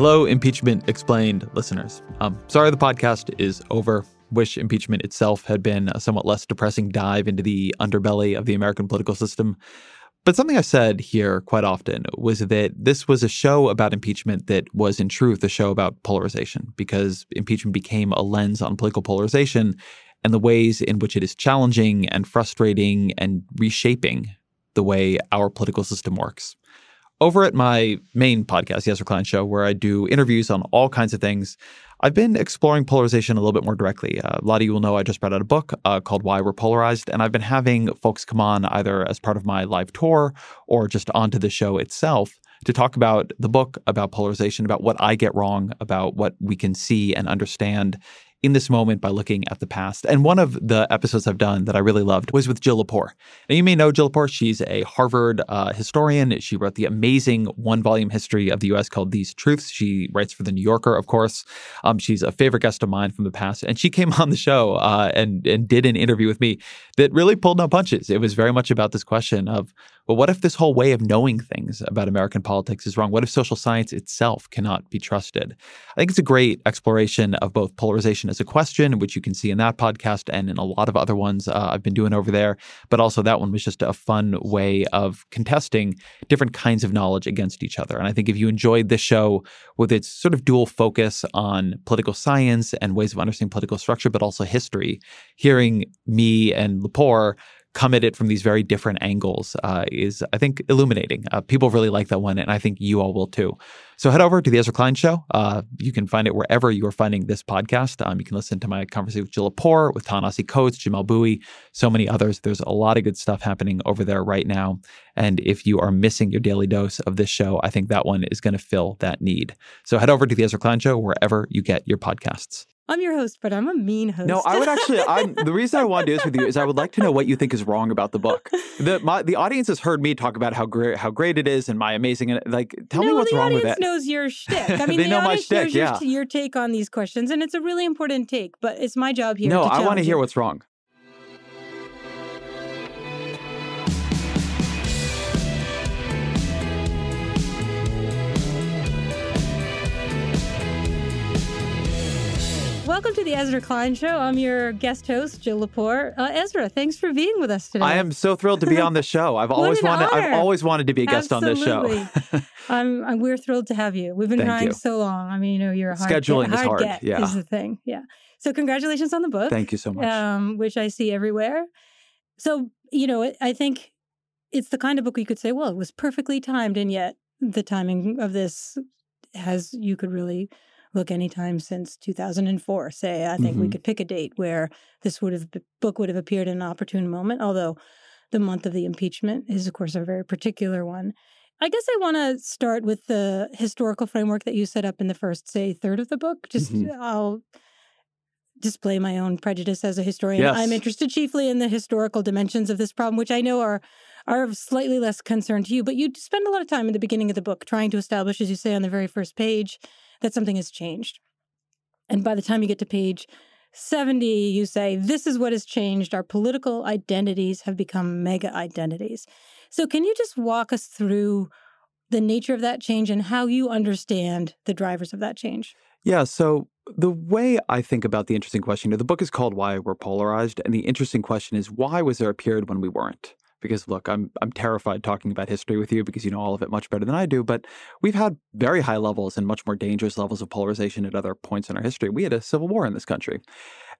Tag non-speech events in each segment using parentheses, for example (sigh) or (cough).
Hello, Impeachment Explained listeners. Um, sorry the podcast is over. Wish impeachment itself had been a somewhat less depressing dive into the underbelly of the American political system. But something I said here quite often was that this was a show about impeachment that was, in truth, a show about polarization, because impeachment became a lens on political polarization and the ways in which it is challenging and frustrating and reshaping the way our political system works. Over at my main podcast, the Ezra Klein Show, where I do interviews on all kinds of things, I've been exploring polarization a little bit more directly. Uh, a lot of you will know I just brought out a book uh, called Why We're Polarized, and I've been having folks come on either as part of my live tour or just onto the show itself to talk about the book, about polarization, about what I get wrong, about what we can see and understand in this moment by looking at the past. And one of the episodes I've done that I really loved was with Jill Lepore. Now, you may know Jill Lepore. She's a Harvard uh, historian. She wrote the amazing one volume history of the U.S. called These Truths. She writes for The New Yorker, of course. Um, she's a favorite guest of mine from the past. And she came (laughs) on the show uh, and, and did an interview with me that really pulled no punches. It was very much about this question of well, what if this whole way of knowing things about American politics is wrong? What if social science itself cannot be trusted? I think it's a great exploration of both polarization as a question, which you can see in that podcast and in a lot of other ones uh, I've been doing over there. But also, that one was just a fun way of contesting different kinds of knowledge against each other. And I think if you enjoyed this show with its sort of dual focus on political science and ways of understanding political structure, but also history, hearing me and Lepore come at it from these very different angles uh, is, I think, illuminating. Uh, people really like that one, and I think you all will too. So head over to the Ezra Klein Show. Uh, you can find it wherever you are finding this podcast. Um, you can listen to my conversation with Jill Lepore, with Ta-Nehisi Coates, Jamelle Bouie, so many others. There's a lot of good stuff happening over there right now. And if you are missing your daily dose of this show, I think that one is going to fill that need. So head over to the Ezra Klein Show wherever you get your podcasts. I'm your host, but I'm a mean host. No, I would actually. I'm the reason I want to do this with you is I would like to know what you think is wrong about the book. The my, the audience has heard me talk about how great how great it is and my amazing and like. Tell no, me what's wrong with it. The audience knows your shtick. I (laughs) mean, they the know my audience shtick. knows Yeah. your, your take on these questions, and it's a really important take. But it's my job here. no, I want to hear what's wrong. Welcome to the Ezra Klein Show. I'm your guest host, Jill Lepore. Uh, Ezra, thanks for being with us today. I am so thrilled to be on the (laughs) show. I've always an wanted. I've always wanted to be a guest on this show. (laughs) I'm, I'm, we're thrilled to have you. We've been Thank trying you. so long. I mean, you know, you're a hard Scheduling get, is hard, get yeah. is the thing. Yeah. So congratulations on the book. Thank you so much. um, which I see everywhere. So, you know, I think it's the kind of book you could say, well, it was perfectly timed, and yet the timing of this has, you could really look anytime since 2004. Say, I think we Mhm. could pick a date where this would have, book would have appeared in an opportune moment, although the month of the impeachment is, of course, a very particular one. I guess I want to start with the historical framework that you set up in the first, say, third of the book. Just Mhm. I'll display my own prejudice as a historian. Yes. I'm interested chiefly in the historical dimensions of this problem, which I know are are of slightly less concern to you. But you spend a lot of time in the beginning of the book trying to establish, as you say on the very first page, that something has changed. And by the time you get to page 70, you say, This is what has changed. Our political identities have become mega identities. So, can you just walk us through the nature of that change and how you understand the drivers of that change? Yeah. So the way I think about the interesting question, the book is called Why We're Polarized. And the interesting question is why was there a period when we weren't? Because look, I'm I'm terrified talking about history with you because you know all of it much better than I do. But we've had very high levels and much more dangerous levels of polarization at other points in our history. We had a civil war in this country.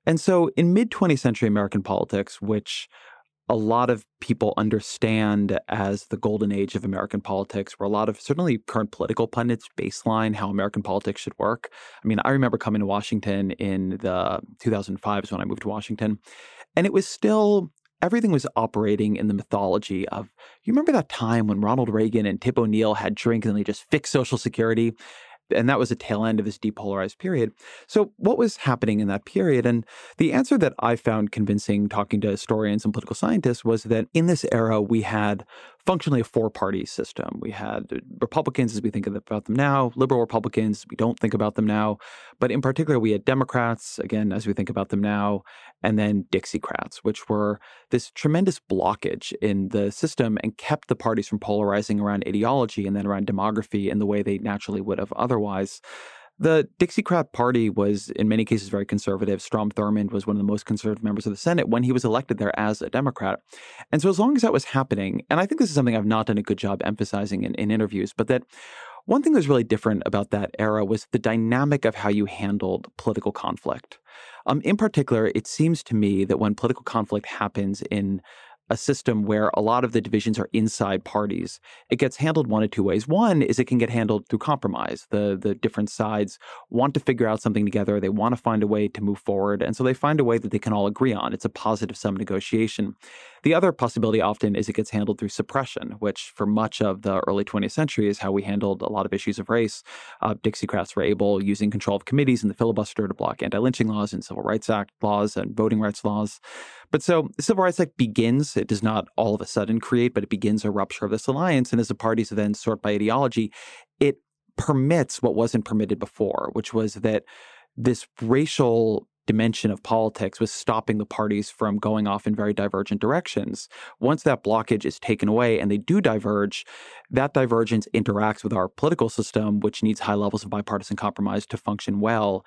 And so in mid 20th century American politics, which a lot of people understand as the golden age of American politics, where a lot of certainly current political pundits baseline how American politics should work. I mean, I remember coming to Washington in the 2005 is when I moved to Washington, and it was still everything was operating in the mythology of you remember that time when Ronald Reagan and Tip O'Neill had drinks and they just fixed Social Security. And that was the tail end of this depolarized period. So, what was happening in that period? And the answer that I found convincing talking to historians and political scientists was that in this era, we had functionally a four party system. We had Republicans as we think about them now, liberal Republicans, we don't think about them now. But in particular, we had Democrats, again, as we think about them now, and then Dixiecrats, which were this tremendous blockage in the system and kept the parties from polarizing around ideology and then around demography in the way they naturally would have otherwise. The Dixiecrat Party was, in many cases, very conservative. Strom Thurmond was one of the most conservative members of the Senate when he was elected there as a Democrat. And so, as long as that was happening, and I think this is something I've not done a good job emphasizing in, in interviews, but that one thing that was really different about that era was the dynamic of how you handled political conflict. Um, in particular, it seems to me that when political conflict happens in a system where a lot of the divisions are inside parties. It gets handled one of two ways. One is it can get handled through compromise. The the different sides want to figure out something together. They want to find a way to move forward, and so they find a way that they can all agree on. It's a positive sum negotiation. The other possibility often is it gets handled through suppression, which for much of the early 20th century is how we handled a lot of issues of race. Uh, Dixiecrats were able, using control of committees and the filibuster, to block anti-lynching laws and civil rights act laws and voting rights laws. But so Civil Rights Act begins, it does not all of a sudden create, but it begins a rupture of this alliance. And as the parties then sort by ideology, it permits what wasn't permitted before, which was that this racial dimension of politics was stopping the parties from going off in very divergent directions. Once that blockage is taken away and they do diverge, that divergence interacts with our political system, which needs high levels of bipartisan compromise to function well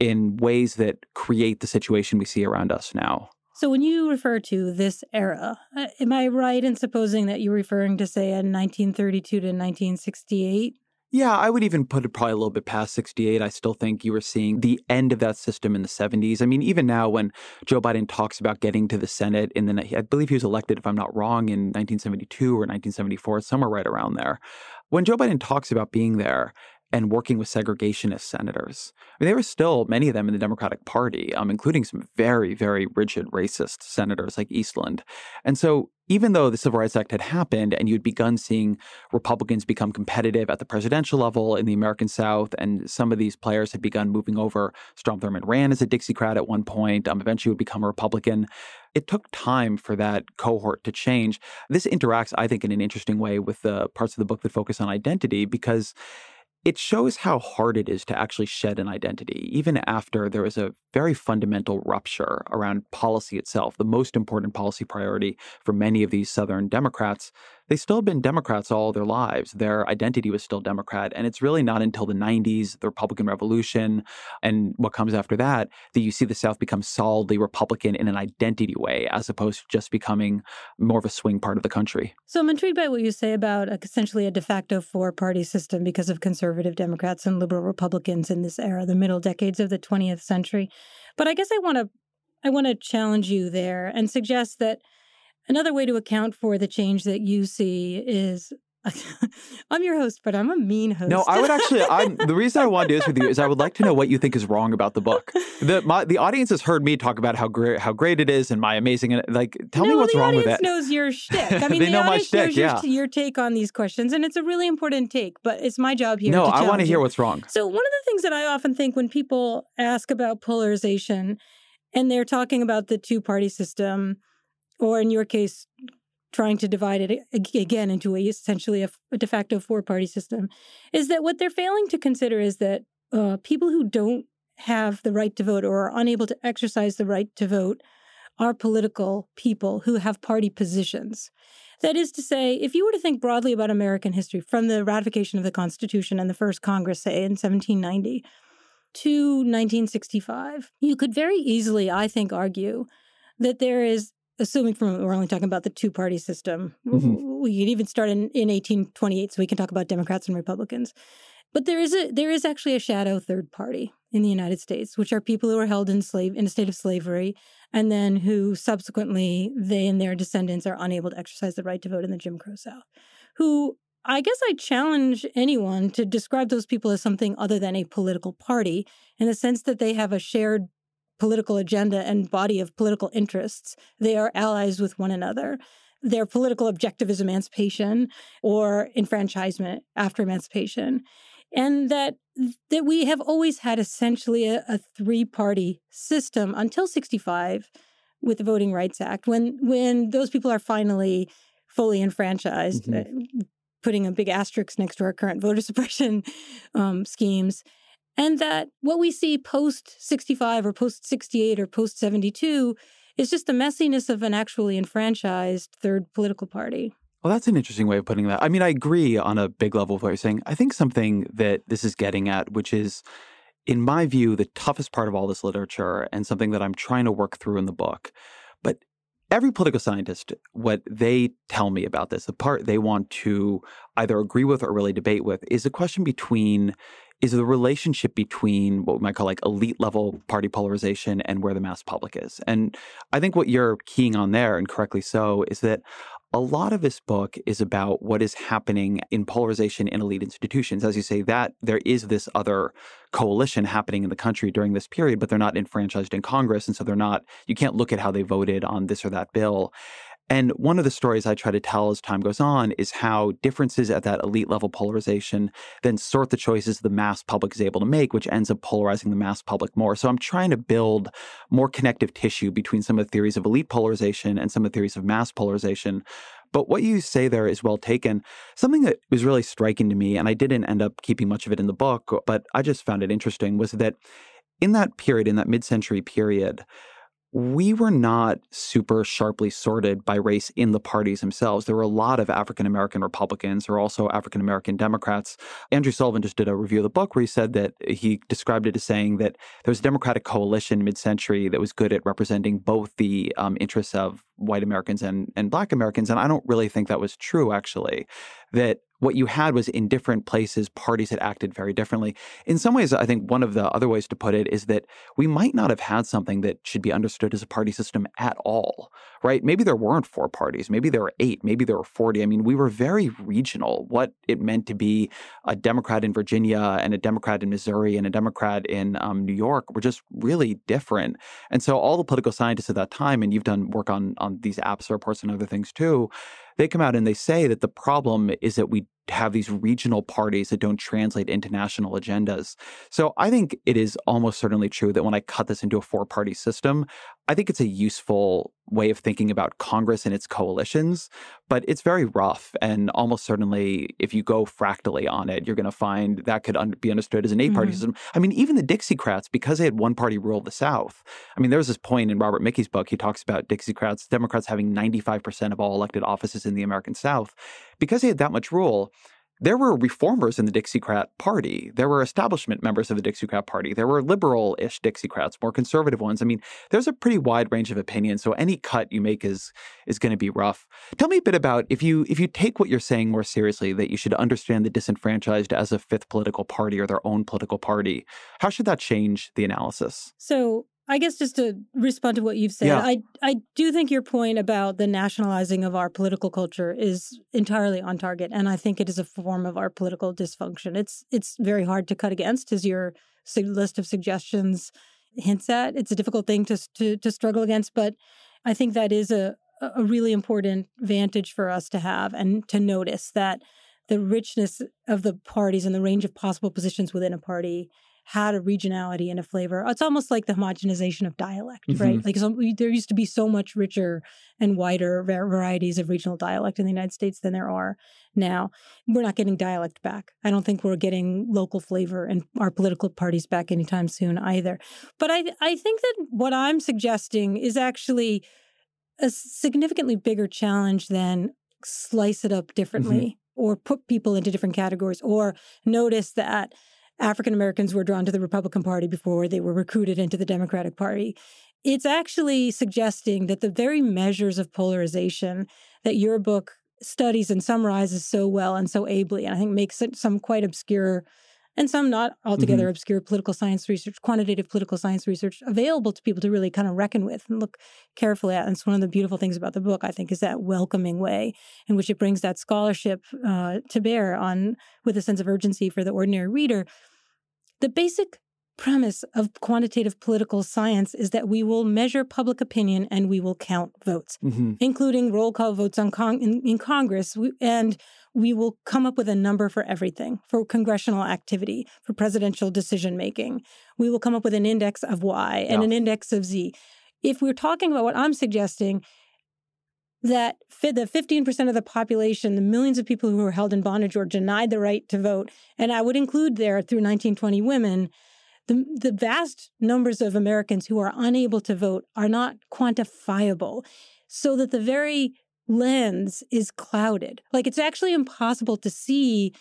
in ways that create the situation we see around us now. So, when you refer to this era, uh, am I right in supposing that you're referring to, say, a 1932 to 1968? Yeah, I would even put it probably a little bit past 68. I still think you were seeing the end of that system in the 70s. I mean, even now, when Joe Biden talks about getting to the Senate in the, I believe he was elected, if I'm not wrong, in 1972 or 1974, somewhere right around there. When Joe Biden talks about being there, and working with segregationist senators. I mean, there were still many of them in the Democratic Party, um, including some very, very rigid racist senators like Eastland. And so even though the Civil Rights Act had happened and you'd begun seeing Republicans become competitive at the presidential level in the American South, and some of these players had begun moving over, Strom Thurmond ran as a Dixiecrat at one point, um, eventually would become a Republican. It took time for that cohort to change. This interacts, I think, in an interesting way with the parts of the book that focus on identity because it shows how hard it is to actually shed an identity, even after there is a very fundamental rupture around policy itself, the most important policy priority for many of these Southern Democrats they still have been Democrats all their lives. Their identity was still Democrat. And it's really not until the 90s, the Republican Revolution, and what comes after that, that you see the South become solidly Republican in an identity way, as opposed to just becoming more of a swing part of the country. So I'm intrigued by what you say about uh, essentially a de facto four party system because of conservative Democrats and liberal Republicans in this era, the middle decades of the 20th century. But I guess I want to I want to challenge you there and suggest that Another way to account for the change that you see is (laughs) I'm your host, but I'm a mean host. No, I would actually. I'm the reason I want to do this with you is I would like to know what you think is wrong about the book. The my, the audience has heard me talk about how great how great it is and my amazing and like. Tell no, me what's wrong with it. knows your shtick. I (laughs) mean, they the know audience my shtick. Yeah, your, your, take on these questions, and it's a really important take. But it's my job here. No, I want to hear what's wrong. So one of the things that I often think when people ask about polarization, and they're talking about the two party system, or in your case trying to divide it again into a essentially a, a de facto four party system is that what they're failing to consider is that uh, people who don't have the right to vote or are unable to exercise the right to vote are political people who have party positions. That is to say, if you were to think broadly about American history from the ratification of the Constitution and the first Congress, say in 1790 to 1965, you could very easily, I think, argue that there is assuming from we're only talking about the two party system, mm-hmm. we could even start in, in 1828, so we can talk about Democrats and Republicans. But there is a there is actually a shadow third party in the United States, which are people who are held in slave in a state of slavery, and then who subsequently they and their descendants are unable to exercise the right to vote in the Jim Crow South. Who I guess I challenge anyone to describe those people as something other than a political party in the sense that they have a shared political agenda and body of political interests. They are allies with one another. Their political objective is emancipation or enfranchisement after emancipation. And that that we have always had essentially a, a three-party system until 65 with the Voting Rights Act, when when those people are finally fully enfranchised, mm-hmm. uh, putting a big asterisk next to our current voter suppression um, schemes. And that what we see post 65 or post 68 or post 72 is just the messiness of an actually enfranchised third political party. Well, that's an interesting way of putting that. I mean, I agree on a big level with what you're saying. I think something that this is getting at, which is, in my view, the toughest part of all this literature and something that I'm trying to work through in the book. But every political scientist, what they tell me about this, the part they want to either agree with or really debate with, is a question between is the relationship between what we might call like elite level party polarization and where the mass public is. And I think what you're keying on there, and correctly so, is that a lot of this book is about what is happening in polarization in elite institutions. As you say, that there is this other coalition happening in the country during this period, but they're not enfranchised in Congress. And so they're not, you can't look at how they voted on this or that bill. And one of the stories I try to tell as time goes on is how differences at that elite level polarization then sort the choices the mass public is able to make, which ends up polarizing the mass public more. So I'm trying to build more connective tissue between some of the theories of elite polarization and some of the theories of mass polarization. But what you say there is well taken. Something that was really striking to me, and I didn't end up keeping much of it in the book, but I just found it interesting, was that in that period, in that mid century period, we were not super sharply sorted by race in the parties themselves. There were a lot of African American Republicans or also African American Democrats. Andrew Sullivan just did a review of the book where he said that he described it as saying that there was a Democratic coalition mid century that was good at representing both the um, interests of white Americans and, and black Americans. And I don't really think that was true, actually. That what you had was in different places, parties had acted very differently. In some ways, I think one of the other ways to put it is that we might not have had something that should be understood as a party system at all, right? Maybe there weren't four parties, maybe there were eight, maybe there were 40. I mean, we were very regional. What it meant to be a Democrat in Virginia and a Democrat in Missouri and a Democrat in um, New York were just really different. And so all the political scientists at that time, and you've done work on, on these APSA reports and other things too, they come out and they say that the problem is that we have these regional parties that don't translate into national agendas. So I think it is almost certainly true that when I cut this into a four party system, I think it's a useful way of thinking about Congress and its coalitions, but it's very rough. And almost certainly, if you go fractally on it, you're going to find that could un- be understood as an eight party mm-hmm. system. I mean, even the Dixiecrats, because they had one party rule the South, I mean, there was this point in Robert Mickey's book, he talks about Dixiecrats, Democrats having 95% of all elected offices in the American South. Because they had that much rule, there were reformers in the Dixiecrat Party. There were establishment members of the Dixiecrat Party. There were liberal ish Dixiecrats, more conservative ones. I mean, there's a pretty wide range of opinions. So any cut you make is is going to be rough. Tell me a bit about if you if you take what you're saying more seriously, that you should understand the disenfranchised as a fifth political party or their own political party. How should that change the analysis? So I guess just to respond to what you've said, yeah. I I do think your point about the nationalizing of our political culture is entirely on target, and I think it is a form of our political dysfunction. It's it's very hard to cut against, as your list of suggestions hints at. It's a difficult thing to to, to struggle against, but I think that is a a really important vantage for us to have and to notice that the richness of the parties and the range of possible positions within a party had a regionality and a flavor. It's almost like the homogenization of dialect, mm-hmm. right? Like some, there used to be so much richer and wider varieties of regional dialect in the United States than there are now. We're not getting dialect back. I don't think we're getting local flavor and our political parties back anytime soon either. But I, I think that what I'm suggesting is actually a significantly bigger challenge than slice it up differently mm-hmm. or put people into different categories or notice that African Americans were drawn to the Republican Party before they were recruited into the Democratic Party. It's actually suggesting that the very measures of polarization that your book studies and summarizes so well and so ably, and I think makes some quite obscure and some not altogether mm-hmm. obscure political science research, quantitative political science research available to people to really kind of reckon with and look carefully at. And it's one of the beautiful things about the book, I think, is that welcoming way in which it brings that scholarship uh, to bear on with a sense of urgency for the ordinary reader. The basic premise of quantitative political science is that we will measure public opinion and we will count votes, mm-hmm. including roll call votes on con- in, in, Congress. And we will come up with a number for everything for congressional activity, for presidential decision making. We will come up with an index of Y and yeah. an index of Z. If we're talking about what I'm suggesting, that the 15% of the population, the millions of people who were held in bondage or denied the right to vote, and I would include there through 1920 women, the, the vast numbers of Americans who are unable to vote are not quantifiable. So that the very lens is clouded. Like it's actually impossible to see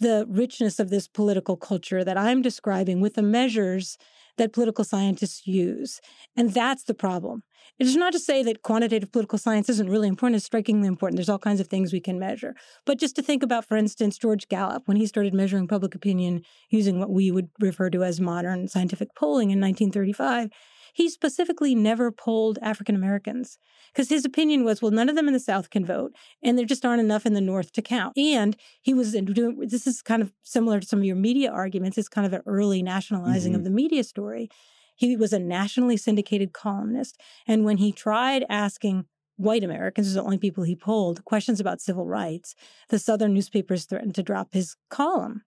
the richness of this political culture that I'm describing with the measures that political scientists use. And that's the problem. It is not to say that quantitative political science isn't really important, it's strikingly important. There's all kinds of things we can measure. But just to think about, for instance, George Gallup, when he started measuring public opinion using what we would refer to as modern scientific polling in 1935, he specifically never polled African Americans because his opinion was, well, none of them in the South can vote, and there just aren't enough in the North to count. And he was doing this is kind of similar to some of your media arguments. It's kind of an early nationalizing mm-hmm. of the media story. He was a nationally syndicated columnist, and when he tried asking white Americans, who's the only people he polled, questions about civil rights, the Southern newspapers threatened to drop his column.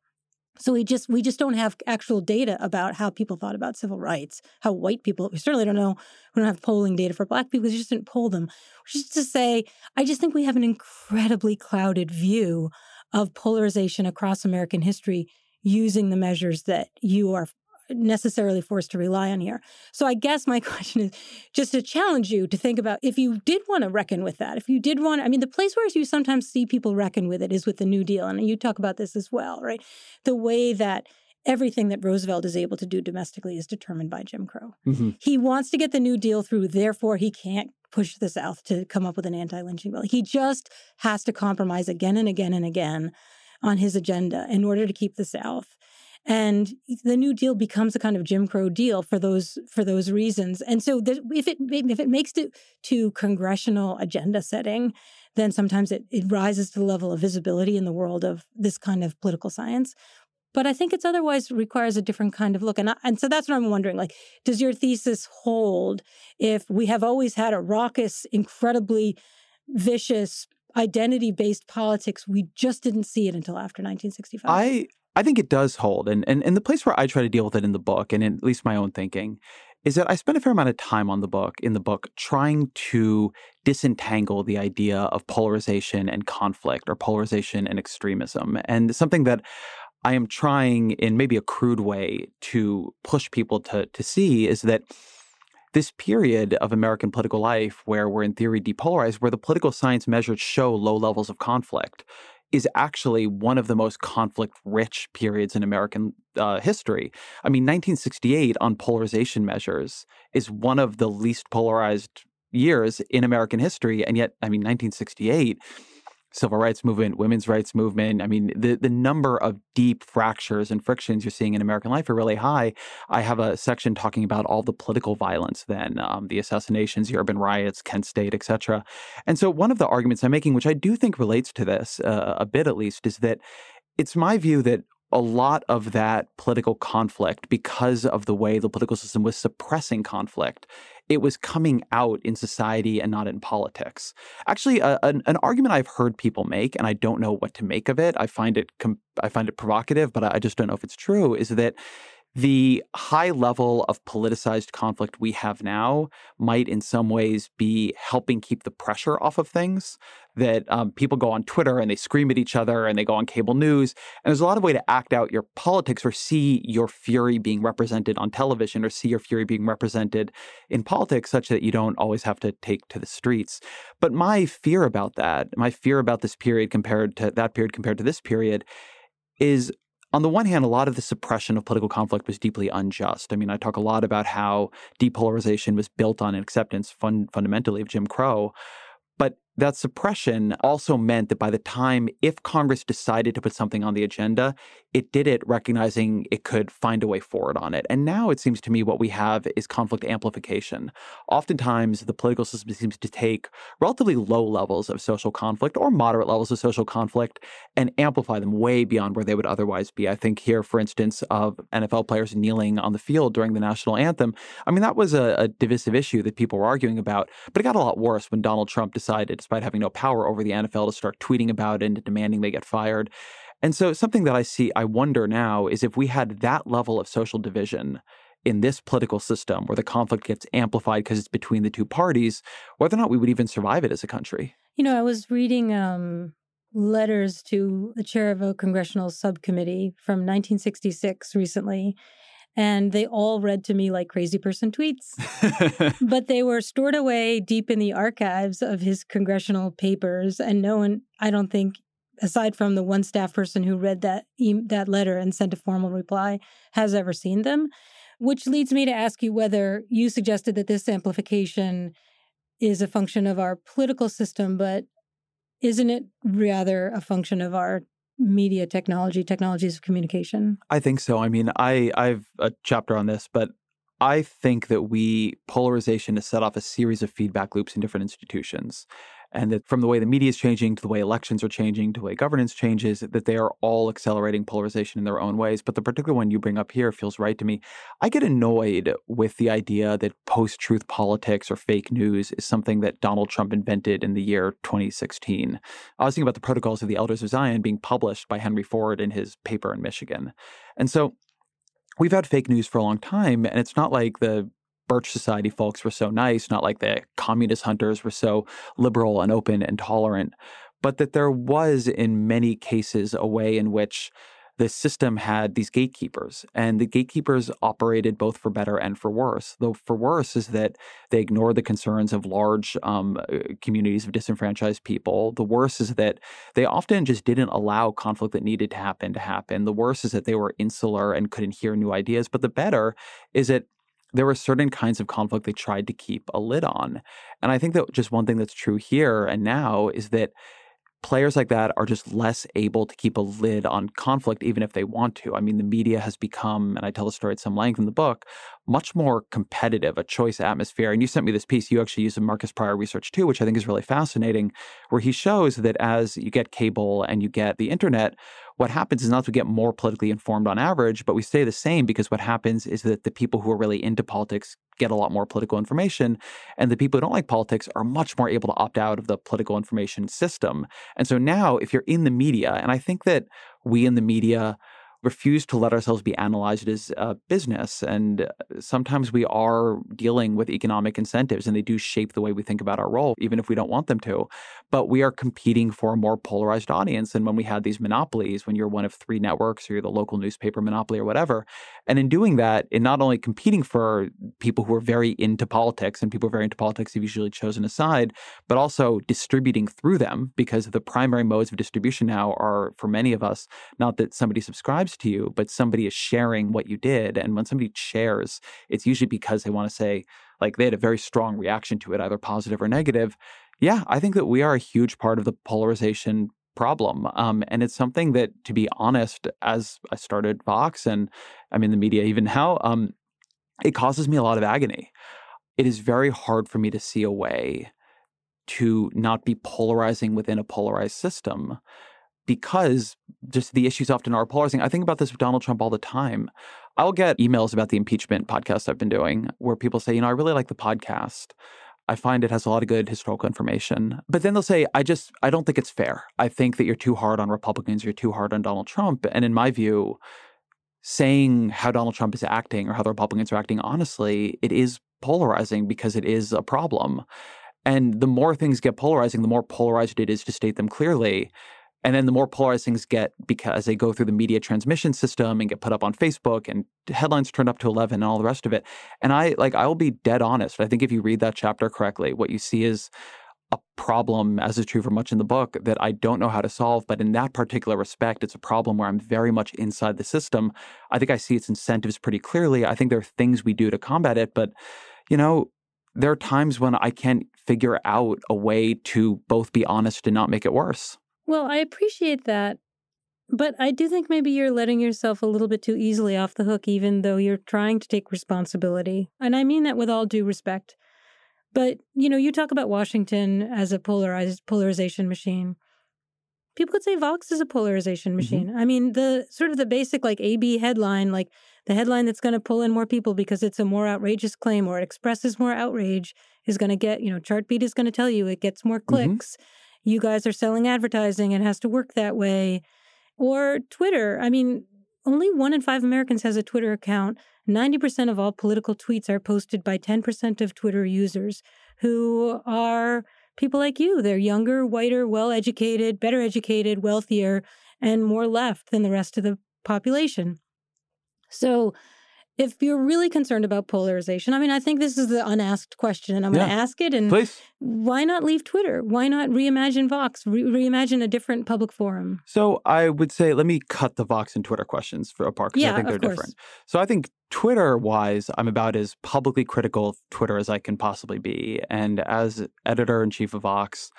So we just we just don't have actual data about how people thought about civil rights, how white people. We certainly don't know. We don't have polling data for black people. We just didn't poll them. Just to say, I just think we have an incredibly clouded view of polarization across American history using the measures that you are necessarily forced to rely on here. So I guess my (laughs) question is just to challenge you to think about if you did want to reckon with that, if you did want, I mean, the place where you sometimes see people reckon with it is with the New Deal. And you talk about this as well, right? The way that everything that Roosevelt is able to do domestically is determined by Jim Crow. Mm-hmm. He wants to get the New Deal through, therefore, he can't push the South to come up with an anti lynching bill. He just has to compromise again and again and again on his agenda in order to keep the South and the new deal becomes a kind of jim crow deal for those for those reasons. And so the, if it if it makes it to congressional agenda setting then sometimes it, it rises to the level of visibility in the world of this kind of political science. But i think it's otherwise requires a different kind of look. And I, and so that's what i'm wondering like does your thesis hold if we have always had a raucous incredibly vicious identity based politics we just didn't see it until after 1965 i I think it does hold. And, and, and the place where I try to deal with it in the book, and at least my own thinking, is that I spent a fair amount of time on the book, in the book, trying to disentangle the idea of polarization and conflict or polarization and extremism. And something that I am trying in maybe a crude way to push people to, to see is that this period of American political life where we're in theory depolarized, where the political science measures show low levels of conflict, is actually one of the most conflict rich periods in American uh, history. I mean, 1968 on polarization measures is one of the least polarized years in American history. And yet, I mean, 1968 civil rights movement, women's rights movement. I mean, the, the number of deep fractures and frictions you're seeing in American life are really high. I have a section talking about all the political violence then, um, the assassinations, the urban riots, Kent State, etc. And so one of the arguments I'm making, which I do think relates to this uh, a bit at least, is that it's my view that a lot of that political conflict, because of the way the political system was suppressing conflict, it was coming out in society and not in politics. Actually, a, an, an, argument I've heard people make, and I don't know what to make of it. I find it I find it provocative, but I just don't know if it's true. Is that the high level of politicized conflict we have now might in some ways be helping keep the pressure off of things that um, people go on twitter and they scream at each other and they go on cable news and there's a lot of way to act out your politics or see your fury being represented on television or see your fury being represented in politics such that you don't always have to take to the streets. But my fear about that my fear about this period compared to that period compared to this period is on the one hand, a lot of the suppression of political conflict was deeply unjust. I mean, I talk a lot about how depolarization was built on an acceptance fun- fundamentally of Jim Crow. That suppression also meant that by the time, if Congress decided to put something on the agenda, it did it recognizing it could find a way forward on it. And now it seems to me what we have is conflict amplification. Oftentimes, the political system seems to take relatively low levels of social conflict or moderate levels of social conflict and amplify them way beyond where they would otherwise be. I think here, for instance, of NFL players kneeling on the field during the national anthem. I mean, that was a, a divisive issue that people were arguing about, but it got a lot worse when Donald Trump decided despite having no power over the NFL, to start tweeting about it and demanding they get fired. And so, something that I see, I wonder now, is if we had that level of social division in this political system where the conflict gets amplified because it's between the two parties, whether or not we would even survive it as a country. You know, I was reading um, letters to the chair of a congressional subcommittee from 1966 recently, and they all read to me like crazy person tweets. (laughs) but they were stored away deep in the archives of his congressional papers, and no one, I don't think, aside from the one staff person who read that that letter and sent a formal reply, has ever seen them. Which leads me to ask you whether you suggested that this amplification is a function of our political system, but isn't it rather a function of our media technology, technologies of communication? I think so. I mean, I I've a chapter on this, but I think that we polarization has set off a series of feedback loops in different institutions and that from the way the media is changing to the way elections are changing to the way governance changes, that they are all accelerating polarization in their own ways. But the particular one you bring up here feels right to me. I get annoyed with the idea that post truth politics or fake news is something that Donald Trump invented in the year 2016. I was thinking about the Protocols of the Elders of Zion being published by Henry Ford in his paper in Michigan. And so we've had fake news for a long time, and it's not like the Birch Society folks were so nice, not like the communist hunters were so liberal and open and tolerant, but that there was, in many cases, a way in which the system had these gatekeepers, and the gatekeepers operated both for better and for worse. Though for worse is that they ignored the concerns of large um, uh, communities of disenfranchised people. The worse is that they often just didn't allow conflict that needed to happen to happen. The worse is that they were insular and couldn't hear new ideas. But the better is that there were certain kinds of conflict they tried to keep a lid on. And I think that just one thing that's true here and now is that players like that are just less able to keep a lid on conflict, even if they want to. I mean, the media has become, and I tell the story at some length in the book, much more competitive, a choice atmosphere. And you sent me this piece, you actually use some Markus Prior research too, which I think is really fascinating, where he shows that as you get cable and you get the internet, what happens is not to get more politically informed on average, but we stay the same because what happens is that the people who are really into politics get a lot more political information. And the people who don't like politics are much more able to opt out of the political information system. And so now, if you're in the media, and I think that we in the media, refuse to let ourselves be analyzed as a business. And uh, sometimes we are dealing with economic incentives and they do shape the way we think about our role, even if we don't want them to. But we are competing for a more polarized audience than when we had these monopolies, when you're one of three networks or you're the local newspaper monopoly or whatever. And in doing that, in not only competing for people who are very into politics and people who are very into politics have usually chosen a side, but also distributing through them because the primary modes of distribution now are for many of us, not that somebody subscribes to you, but somebody is sharing what you did. And when somebody shares, it's usually because they want to say, like, they had a very strong reaction to it, either positive or negative. Yeah, I think that we are a huge part of the polarization problem. Um, and it's something that, to be honest, as I started Vox and I'm in the media even now, um, it causes me a lot of agony. It is very hard for me to see a way to not be polarizing within a polarized system because just the issues often are polarizing. I think about this with Donald Trump all the time. I'll get emails about the impeachment podcast I've been doing where people say, you know, I really like the podcast. I find it has a lot of good historical information. But then they'll say, I just, I don't think it's fair. I think that you're too hard on Republicans, you're too hard on Donald Trump. And in my view, saying how Donald Trump is acting or how the Republicans are acting, honestly, it is polarizing because it is a problem. And the more things get polarizing, the more polarized it is to state them clearly. And then the more polarized things get because they go through the media transmission system and get put up on Facebook and headlines turned up to 11 and all the rest of it. And I like, I will be dead honest. I think if you read that chapter correctly, what you see is a problem, as is true for much in the book, that I don't know how to solve. But in that particular respect, it's a problem where I'm very much inside the system. I think I see its incentives pretty clearly. I think there are things we do to combat it. But, you know, there are times when I can't figure out a way to both be honest and not make it worse. Well, I appreciate that. But I do think maybe you're letting yourself a little bit too easily off the hook, even though you're trying to take responsibility. And I mean that with all due respect. But, you know, you talk about Washington as a polarized polarization machine. People could say Vox is a polarization mm-hmm. machine. Mm-hmm. I mean, the sort of the basic like AB headline, like the headline that's going to pull in more people because it's a more outrageous claim or it expresses more outrage is going to get, you know, Chartbeat is going to tell you it gets more mm-hmm. clicks. Mm-hmm you guys are selling advertising and has to work that way. Or Twitter. I mean, only one in five Americans has a Twitter account. 90% of all political tweets are posted by 10% of Twitter users who are people like you. They're younger, whiter, well educated, better educated, wealthier, and more left than the rest of the population. So if you're really concerned about polarization, I mean, I think this is the unasked question, and I'm going to ask it. And Please. why not leave Twitter? Why not reimagine Vox? Re- reimagine a different public forum? So I would say, let me cut the Vox and Twitter questions for apart because Yeah, I think they're of course. different. So I think Twitter wise, I'm about as publicly critical of Twitter as I can possibly be. And as editor in chief of Vox,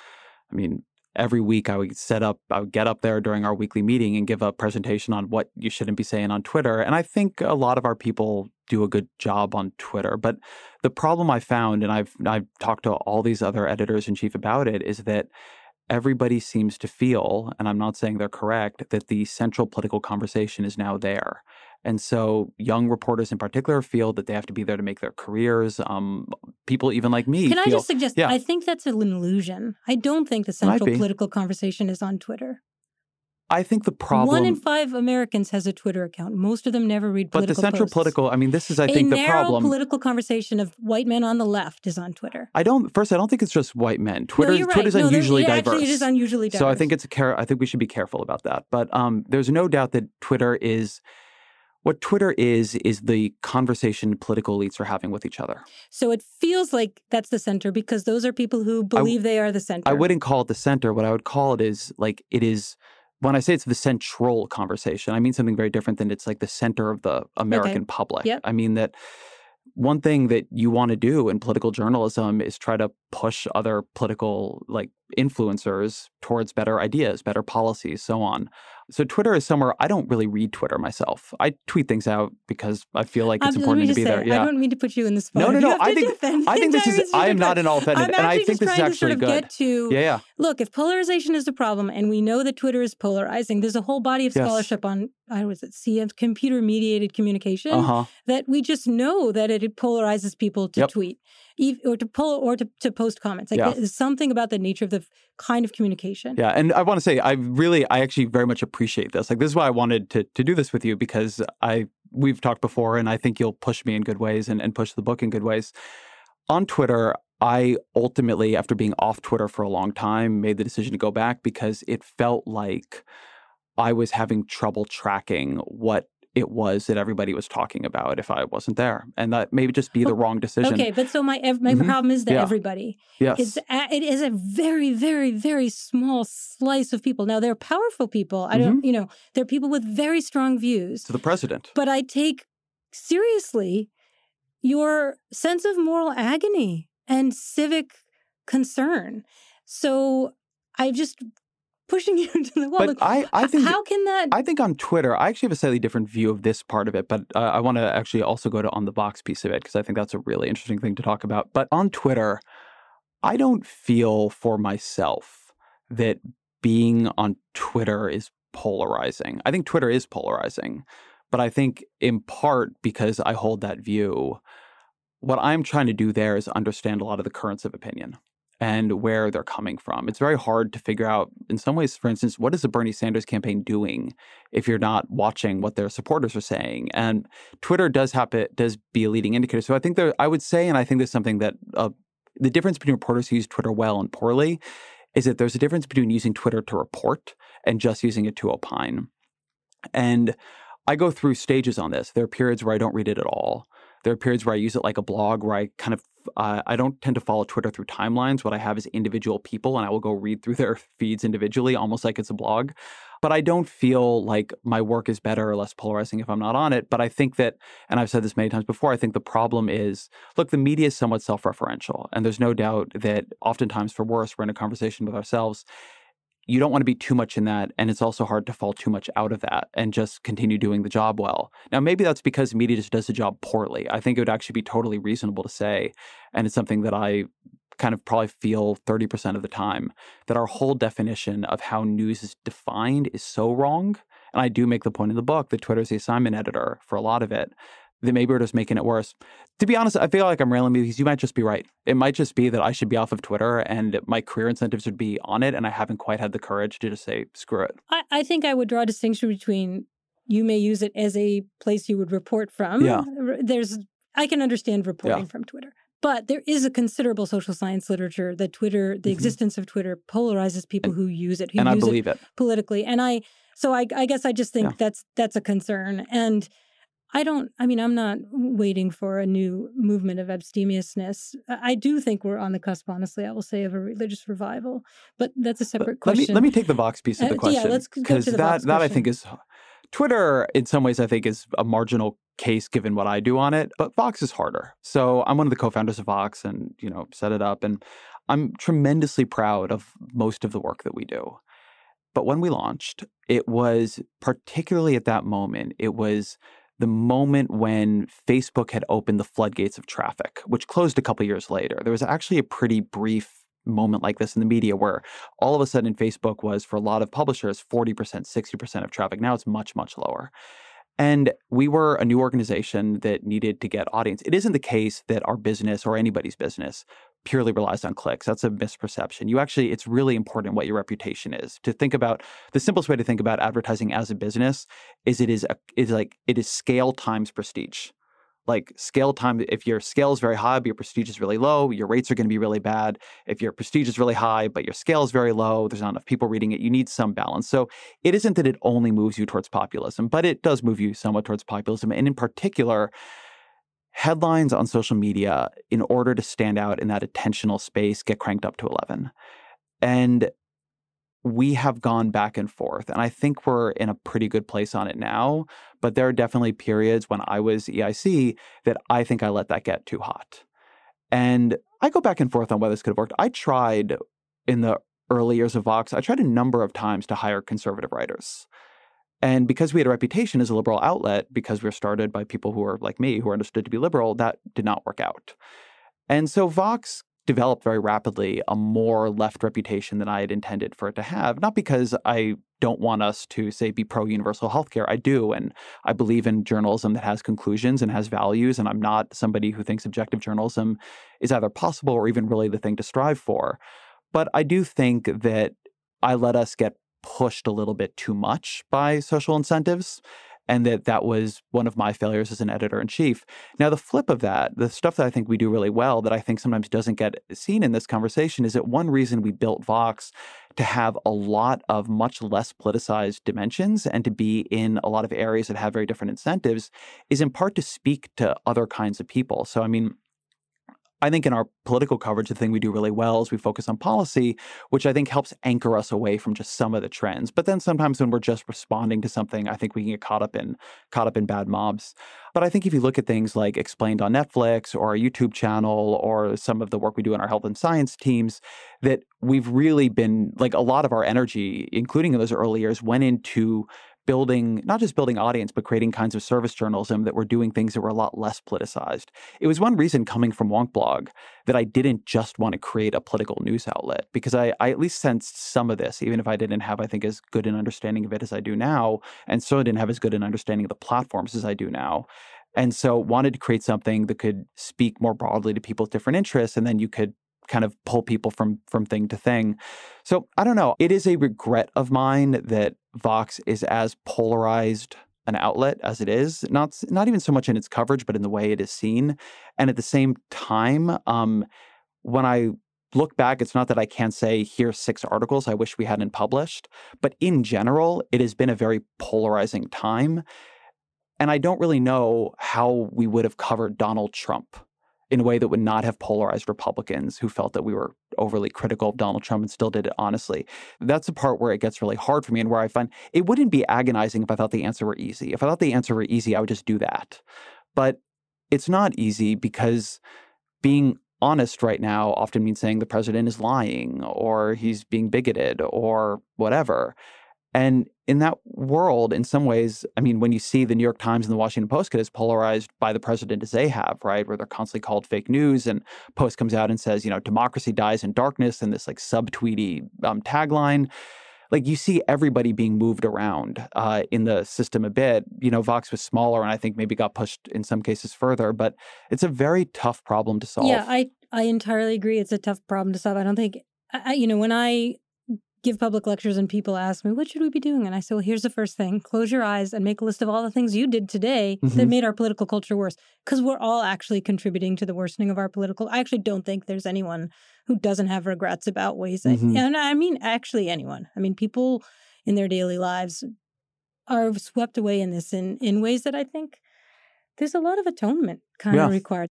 I mean, every week I would set up, I would get up there during our weekly meeting and give a presentation on what you shouldn't be saying on Twitter. And I think a lot of our people do a good job on Twitter. But the problem I found, and I've I've talked to all these other editors in chief about it, is that everybody seems to feel, and I'm not saying they're correct, that the central political conversation is now there. And so young reporters in particular feel that they have to be there to make their careers. Um, people even like me Can I just suggest? yeah. I think that's an illusion. I don't think the central political conversation is on Twitter. I think the problem One in five Americans has a Twitter account. Most of them never read Political but the central posts. political I mean this is I a think the problem. political conversation of white men on the left is on Twitter. I don't first I don't think it's just white men. Twitter no, right. Twitter's no, unusually diverse. Actually, it is unusually diverse. So I think it's a care. I think we should be careful about that. But um, there's no doubt that Twitter is what Twitter is is the conversation political elites are having with each other. so. It feels like that's the center because those are people who believe they are the center. I wouldn't call it the center. What I would call it is like it is. When I say it's the central conversation, I mean something very different than it's like the center of the American public. Yep. I mean that one thing that you want to do in political journalism is try to push other political like influencers towards better ideas, better policies, so on. So Twitter is somewhere I don't really read Twitter myself. I tweet things out because I feel like it's Um, important to be say, there. Yeah. I don't mean to put you in the spot. No, no, no, I think- (laughs) I think this is I am not at all offended. I'm and I think this is actually to sort of good. get to Yeah, yeah. look, if polarization is the problem, and we know that Twitter is polarizing, there's a whole body of Yes. scholarship on I was it CM computer mediated communication Uh-huh. that we just know that it polarizes people to Yep. tweet or to pull or to, to post comments. Like Yeah. there's something about the nature of the kind of communication. Yeah, and I want to say I really, I actually very much appreciate this. Like, this is why I wanted to to do this with you because I we've talked before, and I think you'll push me in good ways and, and push the book in good ways. On Twitter, I ultimately, after being off Twitter for a long time, made the decision to go back because it felt like I was having trouble tracking what it was that everybody was talking about if I wasn't there, and that maybe just be the wrong decision. Okay, but so my ev- my Mhm. problem is that Yeah. everybody. Yes. It's a, it is a very very very small slice of people. Now they're powerful people. I Mm-hmm. don't you know they're people with very strong views. to the president. But I take seriously your sense of moral agony and civic concern. So I'm just pushing (laughs) you to the wall. But Look, I, I think how can that? I think on Twitter, I actually have a slightly different view of this part of it, but uh, I want to actually also go to on the Vox piece of it because I think that's a really interesting thing to talk about. But on Twitter, I don't feel for myself that being on Twitter is polarizing. I think Twitter is polarizing, but I think in part because I hold that view, what I'm trying to do there is understand a lot of the currents of opinion and where they're coming from. It's very hard to figure out, in some ways, for instance, what is the Bernie Sanders campaign doing if you're not watching what their supporters are saying? And Twitter does happen, does be a leading indicator. So I think there, I would say, and I think there's something that uh, the difference between reporters who use Twitter well and poorly is that there's a difference between using Twitter to report and just using it to opine. And I go through stages on this. There are periods where I don't read it at all. There are periods where I use it like a blog, where I kind of uh, I don't tend to follow Twitter through timelines. What I have is individual people, and I will go read through their (laughs) feeds individually, almost like it's a blog. But I don't feel like my work is better or less polarizing if I'm not on it. But I think that, and I've said this many times before, I think the problem is look, the media is somewhat self referential. And there's no doubt that oftentimes, for worse, we're in a conversation with ourselves you don't want to be too much in that and it's also hard to fall too much out of that and just continue doing the job well. Now maybe that's because media just does the job poorly. I think it would actually be totally reasonable to say and it's something that i kind of probably feel 30% of the time that our whole definition of how news is defined is so wrong and i do make the point in the book that twitter's the assignment editor for a lot of it that maybe we're just making it worse. To be honest, I feel like I'm railing because you might just be right. It might just be that I should be off of Twitter and my career incentives would be on it, and I haven't quite had the courage to just say, screw it. I, I think I would draw a distinction between you may use it as a place you would report from. Yeah. There's I can understand reporting from Twitter. But there is a considerable social science literature that Twitter, the mm-hmm. existence of Twitter, polarizes people and, who use it, who and use I believe it, it, politically. And I, so I, I guess I just think yeah. that's that's a concern. And I don't, I mean, I'm not waiting for a new movement of abstemiousness. I do think we're on the cusp, honestly, I will say, of a religious revival. But that's a separate let question. Me, let me take the Vox piece of the question. Uh, yeah, let's go to the that, Vox that question. I think is Twitter, in some ways, I think is a marginal case given what I do on it, but Vox is harder. So I'm one of the co-founders of Vox and, you know, set it up. And I'm tremendously proud of most of the work that we do. But when we launched, it was particularly at that moment, it was the moment when Facebook had opened the floodgates of traffic, which closed a couple years later. There was actually a pretty brief moment like this in the media where all of a sudden Facebook was, for a lot of publishers, 40%, 60% of traffic. Now it's much, much lower. And we were a new organization that needed to get audience. It isn't the case that our business or anybody's business purely relies on clicks. That's a misperception. You actually, it's really important what your reputation is. To think about the simplest way to think about advertising as a business is it is a, is like it is scale times prestige. Like scale time, if your scale is very high but your prestige is really low, your rates are going to be really bad. If your prestige is really high but your scale is very low, there's not enough people reading it. You need some balance. So it isn't that it only moves you towards populism, but it does move you somewhat towards populism. And in particular, headlines on social media, in order to stand out in that attentional space, get cranked up to 11. And we have gone back and forth. And I think we're in a pretty good place on it now. But there are definitely periods when I was EIC that I think I let that get too hot. And I go back and forth on whether this could have worked. I tried in the early years of Vox, I tried a number of times to hire conservative writers. And because we had a reputation as a liberal outlet, because we were started by people who were like me, who were understood to be liberal, that did not work out. And so Vox developed very rapidly a more left reputation than I had intended for it to have. Not because I don't want us to say be pro universal healthcare. I do. And I believe in journalism that has conclusions and has values. And I'm not somebody who thinks objective journalism is either possible or even really the thing to strive for. But I do think that I let us get pushed a little bit too much by social incentives and that that was one of my failures as an editor in chief. Now, the flip of that, the stuff that I think we do really well that I think sometimes doesn't get seen in this conversation is that one reason we built Vox to have a lot of much less politicized dimensions and to be in a lot of areas that have very different incentives is in part to speak to other kinds of people. So, I mean, I think in our political coverage, the thing we do really well is we focus on policy, which I think helps anchor us away from just some of the trends. But then sometimes when we're just responding to something, I think we can get caught up in caught up in bad mobs. But I think if you look at things like explained on Netflix or our YouTube channel or some of the work we do in our health and science teams, that we've really been like a lot of our energy, including in those early years, went into building not just building audience but creating kinds of service journalism that were doing things that were a lot less politicized it was one reason coming from Wonkblog that i didn't just want to create a political news outlet because I, I at least sensed some of this even if i didn't have i think as good an understanding of it as i do now and so didn't have as good an understanding of the platforms as i do now and so wanted to create something that could speak more broadly to people's different interests and then you could kind of pull people from from thing to thing. So I don't know. It is a regret of mine that Vox is as polarized an outlet as it is. Not not even so much in its coverage, but in the way it is seen. And at the same time, um, when I look back, it's not that I can't say here's six articles I wish we hadn't published, but in general, it has been a very polarizing time. And I don't really know how we would have covered Donald Trump in a way that would not have polarized Republicans who felt that we were overly critical of Donald Trump and still did it honestly. That's the part where it gets really hard for me and where I find it wouldn't be agonizing if I thought the answer were easy. If I thought the answer were easy, I would just do that. But it's not easy because being honest right now often means saying the president is lying or he's being bigoted or whatever. And in that world, in some ways, I mean, when you see the New York Times and the Washington Post get as polarized by the president as they have, right, where they're constantly called fake news, and Post comes out and says, you know, democracy dies in darkness, and this like subtweety um, tagline, like you see everybody being moved around uh, in the system a bit. You know, Vox was smaller, and I think maybe got pushed in some cases further, but it's a very tough problem to solve. Yeah, I I entirely agree. It's a tough problem to solve. I don't think, I, you know, when I give public lectures and people ask me, what should we be doing? And I say, well, here's the first thing close your eyes and make a list of all the things you did today mm-hmm. that made our political culture worse. Because we're all actually contributing to the worsening of our political. I actually don't think there's anyone who doesn't have regrets about ways that, mm-hmm. and I mean, actually, anyone. I mean, people in their daily lives are swept away in this in, in ways that I think there's a lot of atonement kind yeah. of required.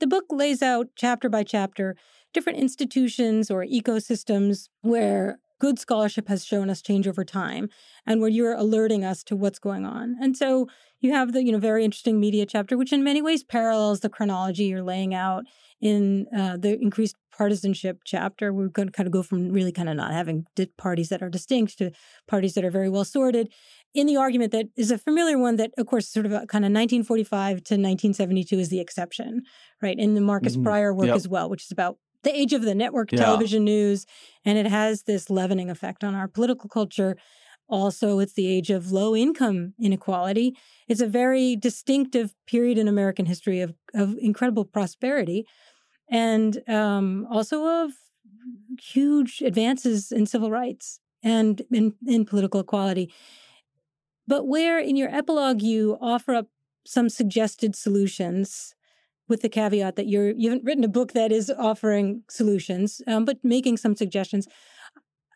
The book lays out chapter by chapter different institutions or ecosystems where good scholarship has shown us change over time and where you're alerting us to what's going on. And so you have the, you know, very interesting media chapter, which in many ways parallels the chronology you're laying out in uh, the increased partisanship chapter. We're going to kind of go from really kind of not having parties that are distinct to parties that are very well sorted in the argument that is a familiar one that, of course, sort of kind of 1945 to 1972 is the exception, right? In the Markus mm-hmm. Prior work yep. as well, which is about the age of the network yeah. television news. And it has this leavening effect on our political culture. Also, it's the age of low income inequality. It's a very distinctive period in American history of, of incredible prosperity and um, also of huge advances in civil rights and in, in political equality. But where in your epilogue you offer up some suggested solutions with the caveat that you're you haven't written a book that is offering solutions, um, but making some suggestions.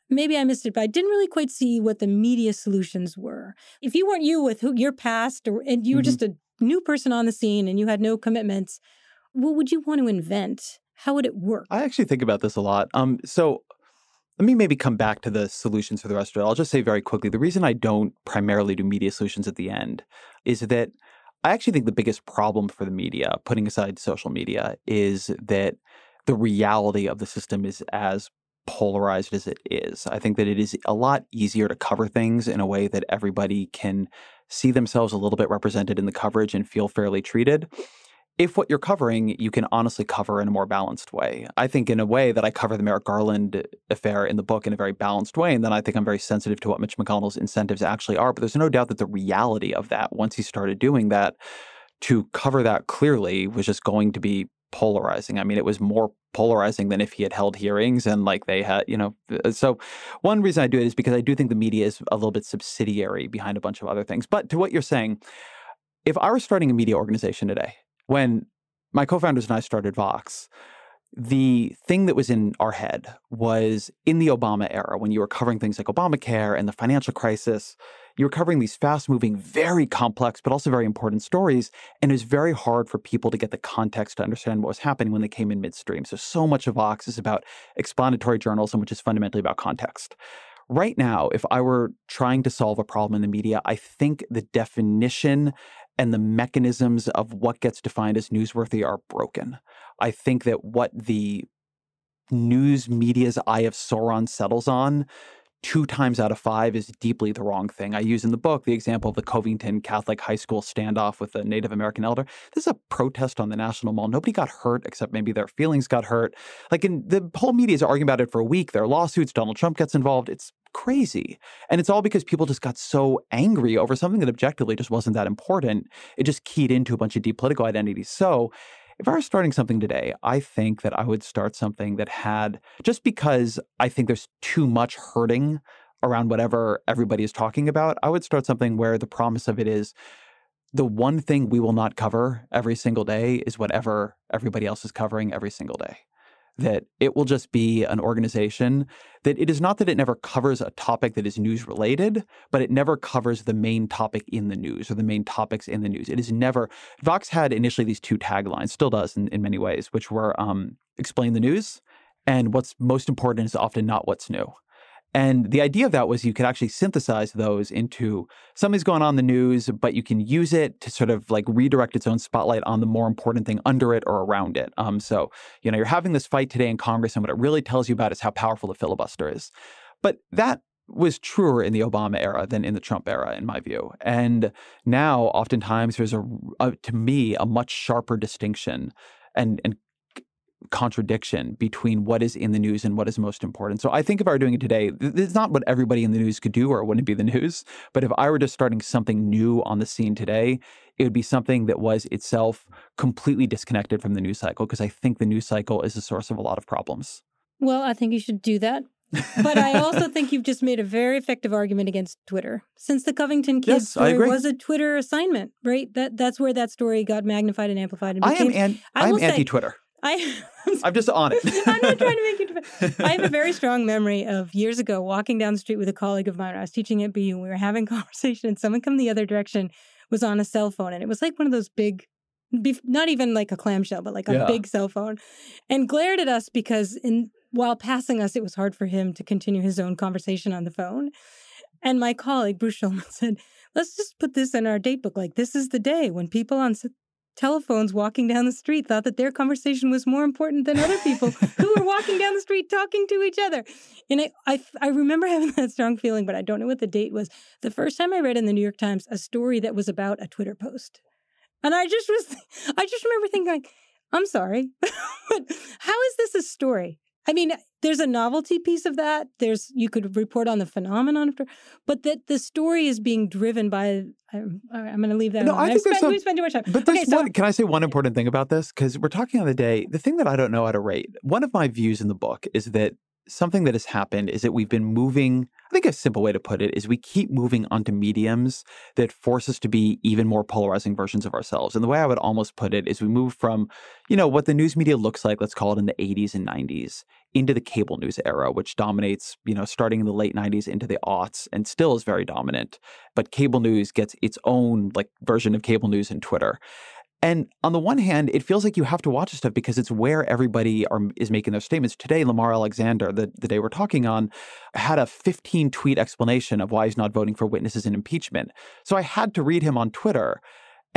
Maybe I missed it, but I didn't really quite see what the media solutions were. If you weren't you with who your past, or and you were mm-hmm. just a new person on the scene and you had no commitments, what would you want to invent? How would it work? I actually think about this a lot. Um, so let me maybe come back to the solutions for the rest of it. I'll just say very quickly the reason I don't primarily do media solutions at the end is that I actually think the biggest problem for the media, putting aside social media, is that the reality of the system is as polarized as it is. I think that it is a lot easier to cover things in a way that everybody can see themselves a little bit represented in the coverage and feel fairly treated if what you're covering you can honestly cover in a more balanced way. I think in a way that I cover the Merrick Garland affair in the book in a very balanced way, and then I think I'm very sensitive to what Mitch McConnell's incentives actually are. But there's no doubt that the reality of that, once he started doing that, to cover that clearly was just going to be polarizing. I mean, it was more polarizing than if he had held hearings and like they had, you know. Uh, so, one reason I do it is because I do think the media is a little bit subsidiary behind a bunch of other things. But to what you're saying, if I were starting a media organization today when my co-founders and I started Vox, the thing that was in our head was in the Obama era, when you were covering things like Obamacare and the financial crisis, you were covering these fast moving, very complex, but also very important stories. And it was very hard for people to get the context to understand what was happening when they came in midstream. So, so much of Vox is about explanatory journalism, which is fundamentally about context. Right now, if I were trying to solve a problem in the media, I think the definition and the mechanisms of what gets defined as newsworthy are broken. I think that what the news media's eye of Sauron settles on two times out of five is deeply the wrong thing. I use in the book the example of the Covington Catholic High School standoff with a Native American elder. This is a protest on the National Mall. Nobody got hurt except maybe their feelings got hurt. Like, in the whole media is arguing about it for a week. There are lawsuits. Donald Trump gets involved. It's crazy. And it's all because people just got so angry over something that objectively just wasn't that important. It just keyed into a bunch of deep political identities. So if I were starting something today, I think that I would start something that had, just because I think there's too much hurting around whatever everybody is talking about, I would start something where the promise of it is the one thing we will not cover every single day is whatever everybody else is covering every single day that it will just be an organization that it is not that it never covers a topic that is news related, but it never covers the main topic in the news or the main topics in the news. It is never. Vox had initially these two taglines, still does in, in many ways, which were um, explain the news and what's most important is often not what's new. And the idea of that was you could actually synthesize those into something's going on in the news, but you can use it to sort of like redirect its own spotlight on the more important thing under it or around it. Um, so, you know, you're having this fight today in Congress, and what it really tells you about is how powerful the filibuster is. But that was truer in the Obama era than in the Trump era, in my view. And now, oftentimes, there's a, a to me, a much sharper distinction and, and contradiction between what is in the news and what is most important. So I think if I were doing it today, it's not what everybody in the news could do or it wouldn't be the news. But if I were just starting something new on the scene today, it would be something that was itself completely disconnected from the news cycle because I think the news cycle is the source of a lot of problems. Well, I think you should do that. but I also think you've just made a very effective argument against Twitter. Since the Covington kids Yes, story was a Twitter assignment, right? That that's where that story got magnified and amplified. And I am an, I I'm anti-Twitter. I, (laughs) I'm just on it. (laughs) I'm not trying to make you. defend- I have a (laughs) very strong memory of years ago walking down the street with a colleague of mine. I was teaching at BU. We were having a conversation, and someone come the other direction was on a cell phone, and it was like one of those big, not even like a clamshell, but like a Yeah. big cell phone, and glared at us because in while passing us, it was hard for him to continue his own conversation on the phone. And my colleague Bruce Schulman said, "Let's just put this in our date book. Like this is the day when people on." Telephones walking down the street thought that their conversation was more important than other people who were walking down the street talking to each other. And I, I, I remember (laughs) having that strong feeling, but I don't know what the date was. The first time I read in the New York Times a story that was about a Twitter post. And I just was, (laughs) I just remember thinking, like, I'm sorry, (laughs) but how is this a story? I mean, there's a novelty piece of that. There's you could report on the phenomenon, of, but that the story is being driven by. Um, I'm, I'm going to leave that. No, alone. I think spent, some- we've spent too much time. But there's Okay, so- one. Can I say one important thing about this? Because we're talking on the day. The thing that I don't know how to rate. One of my views in the book is that something that has happened is that we've been moving. I think a simple way to put it is we keep moving onto mediums that force us to be even more polarizing versions of ourselves. And the way I would almost put it is we move from, you know, what the news media looks like, let's call it in the 80s and 90s, into the cable news era, which dominates, you know, starting in the late 90s into the aughts and still is very dominant. But cable news gets its own like version of cable news and Twitter. And on the one hand, it feels like you have to watch stuff because it's where everybody are, is making their statements. Today, Lamar Alexander, the, the day we're talking on, had a 15 tweet explanation of why he's not voting for witnesses in impeachment. So I had to read him on Twitter.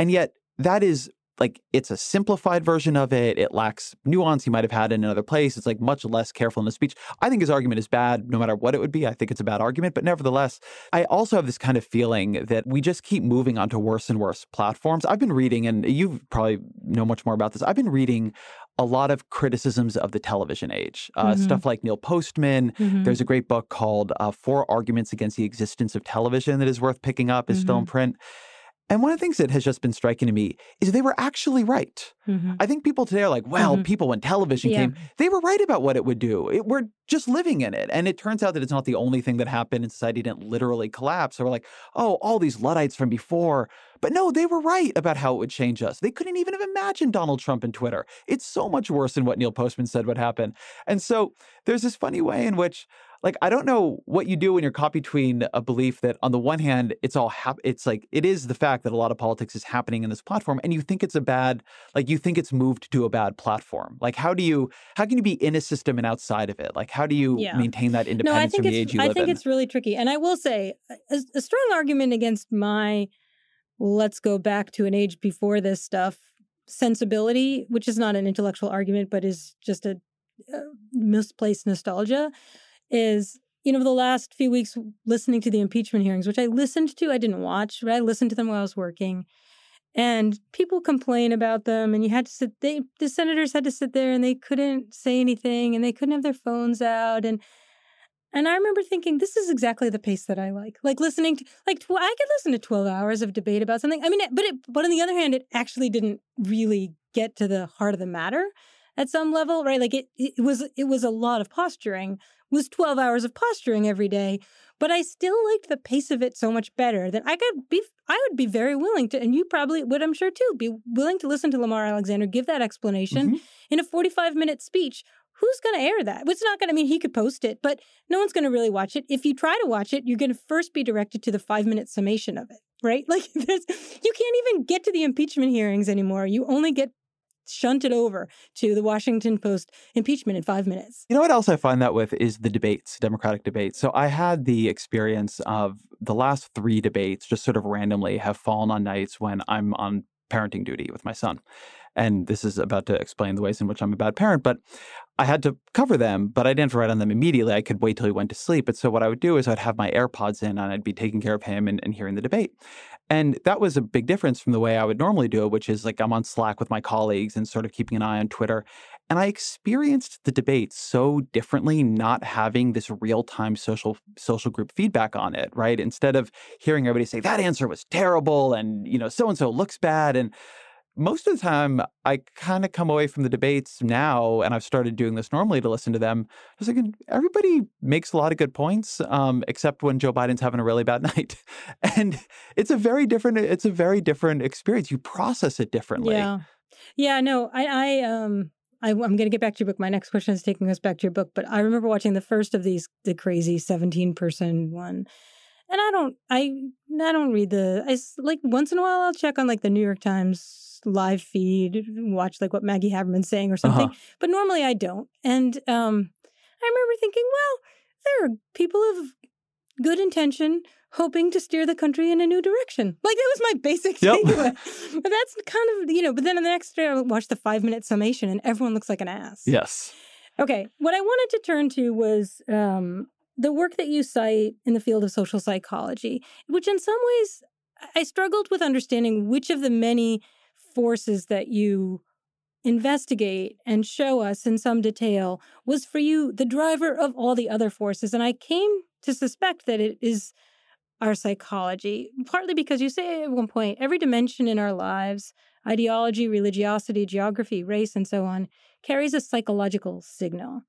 And yet, that is like, it's a simplified version of it. It lacks nuance he might have had in another place. It's like much less careful in the speech. I think his argument is bad no matter what it would be. I think it's a bad argument. But nevertheless, I also have this kind of feeling that we just keep moving onto worse and worse platforms. I've been reading, and you probably know much more about this. I've been reading a lot of criticisms of the television age, uh, Mhm. stuff like Neil Postman. Mhm. There's a great book called uh, Four Arguments Against the Existence of Television that is worth picking up, is still in print. And one of the things that has just been striking to me is they were actually right. Mhm. I think people today are like, well, Mhm. people when television Yeah. came, they were right about what it would do. It, we're just living in it. And it turns out that it's not the only thing that happened and society didn't literally collapse. So we're like, oh, all these Luddites from before. But no, they were right about how it would change us. They couldn't even have imagined Donald Trump and Twitter. It's so much worse than what Neil Postman said would happen. And so there's this funny way in which like I don't know what you do when you're caught between a belief that on the one hand it's all hap- it's like it is the fact that a lot of politics is happening in this platform and you think it's a bad like you think it's moved to a bad platform. Like how do you how can you be in a system and outside of it? Like how do you Yeah. maintain that independence No, I think from the age you I live think in? it's really tricky, and I will say a, a strong argument against my let's go back to an age before this stuff sensibility, which is not an intellectual argument, but is just a, uh misplaced nostalgia, is you know the last few weeks listening to the impeachment hearings, which I listened to, I didn't watch, but I listened to them while I was working. And people complain about them, and you had to sit. They the senators had to sit there, and they couldn't say anything, and they couldn't have their phones out, and and I remember thinking, this is exactly the pace that I like. Like listening to, like, tw- I could listen to 12 hours of debate about something. I mean, but it, but on the other hand, it actually didn't really get to the heart of the matter at some level, right? Like it, it was, it was a lot of posturing, was 12 hours of posturing every day. But I still liked the pace of it so much better that I could be, I would be very willing to, and you probably would, I'm sure too, be willing to listen to Lamar Alexander give that explanation Mhm. in a 45 minute speech. Who's going to air that? It's not going to I mean he could post it, but no one's going to really watch it. If you try to watch it, you're going to first be directed to the five minute summation of it, right? (laughs) Like there's, you can't even get to the impeachment hearings anymore. You only get shunted over to the Washington Post impeachment in five minutes. You know what else I find that with is the debates, Democratic debates. So I had the experience of the last three debates just sort of randomly have fallen on nights when I'm on parenting duty with my son. And this is about to explain the ways in which I'm a bad parent, but I had to cover them, but I didn't write on them immediately. I could wait till he went to sleep. And so what I would do is I'd have my AirPods in and I'd be taking care of him and, and hearing the debate. And that was a big difference from the way I would normally do it, which is like I'm on Slack with my colleagues and sort of keeping an eye on Twitter. And I experienced the debate so differently, not having this real-time social social group feedback on it, right? Instead of hearing everybody say that answer was terrible and you know so and so looks bad, and most of the time I kind of come away from the debates now, and I've started doing this normally to listen to them. I was thinking everybody makes a lot of good points, um, except when Joe Biden's having a really bad (laughs) night, and it's a very different. It's a very different experience. You process it differently. Yeah, yeah. No, I, I um. I, am going to get back to your book. My next question is taking us back to your book, but I remember watching the first of these, the crazy 17 person one, and I don't, I, I don't read the. I like once in a while I'll check on like the New York Times live feed, watch like what Maggie Haberman's saying or something. Uh-huh. But normally I don't. And um, I remember thinking, well, there are people of good intention hoping to steer the country in a new direction. Like that was my basic yep. takeaway. but that's kind of you know. But then in the next day, I watched the five minute summation, and everyone looks like an ass. Yes. Okay. What I wanted to turn to was um, the work that you cite in the field of social psychology, which in some ways I struggled with understanding which of the many forces that you investigate and show us in some detail was for you the driver of all the other forces. And I came to suspect that it is our psychology, partly because you say at one point every dimension in our lives ideology, religiosity, geography, race, and so on carries a psychological signal.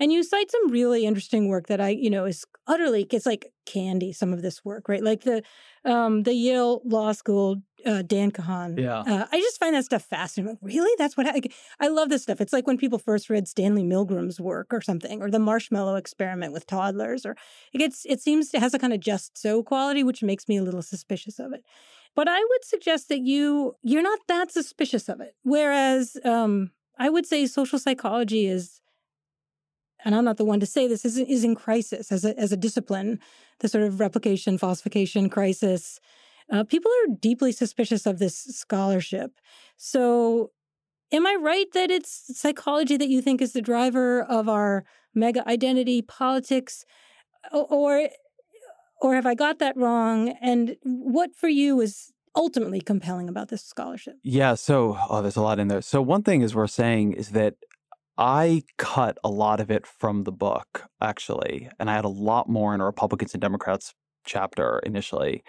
And you cite some really interesting work that I, you know, is utterly it's like candy. Some of this work, right? Like the um, the Yale Law School uh, Dan Kahan. Yeah, uh, I just find that stuff fascinating. Like, really, that's what I, I love. This stuff. It's like when people first read Stanley Milgram's work or something, or the marshmallow experiment with toddlers, or it gets it seems it has a kind of just so quality, which makes me a little suspicious of it. But I would suggest that you you're not that suspicious of it. Whereas um, I would say social psychology is and I'm not the one to say this, is, is in crisis as a, as a discipline, the sort of replication, falsification crisis. Uh, people are deeply suspicious of this scholarship. So, am I right that it's psychology that you think is the driver of our mega identity politics? Or, or have I got that wrong? And what for you is ultimately compelling about this scholarship? Yeah, so oh, there's a lot in there. So one thing is we're saying is that I cut a lot of it from the book, actually, and I had a lot more in a Republicans and Democrats chapter initially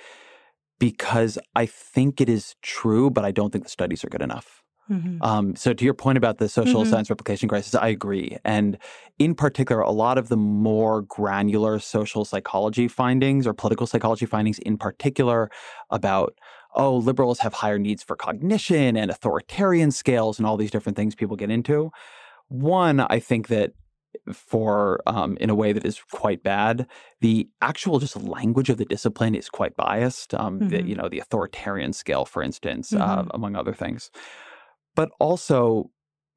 because I think it is true, but I don't think the studies are good enough. Mm-hmm. Um, so, to your point about the social mm-hmm. science replication crisis, I agree. And in particular, a lot of the more granular social psychology findings or political psychology findings, in particular, about oh, liberals have higher needs for cognition and authoritarian scales and all these different things people get into. One, I think that for um, in a way that is quite bad. The actual just language of the discipline is quite biased. Um, mm-hmm. the, you know, the authoritarian scale, for instance, uh, mm-hmm. uh, among other things. But also,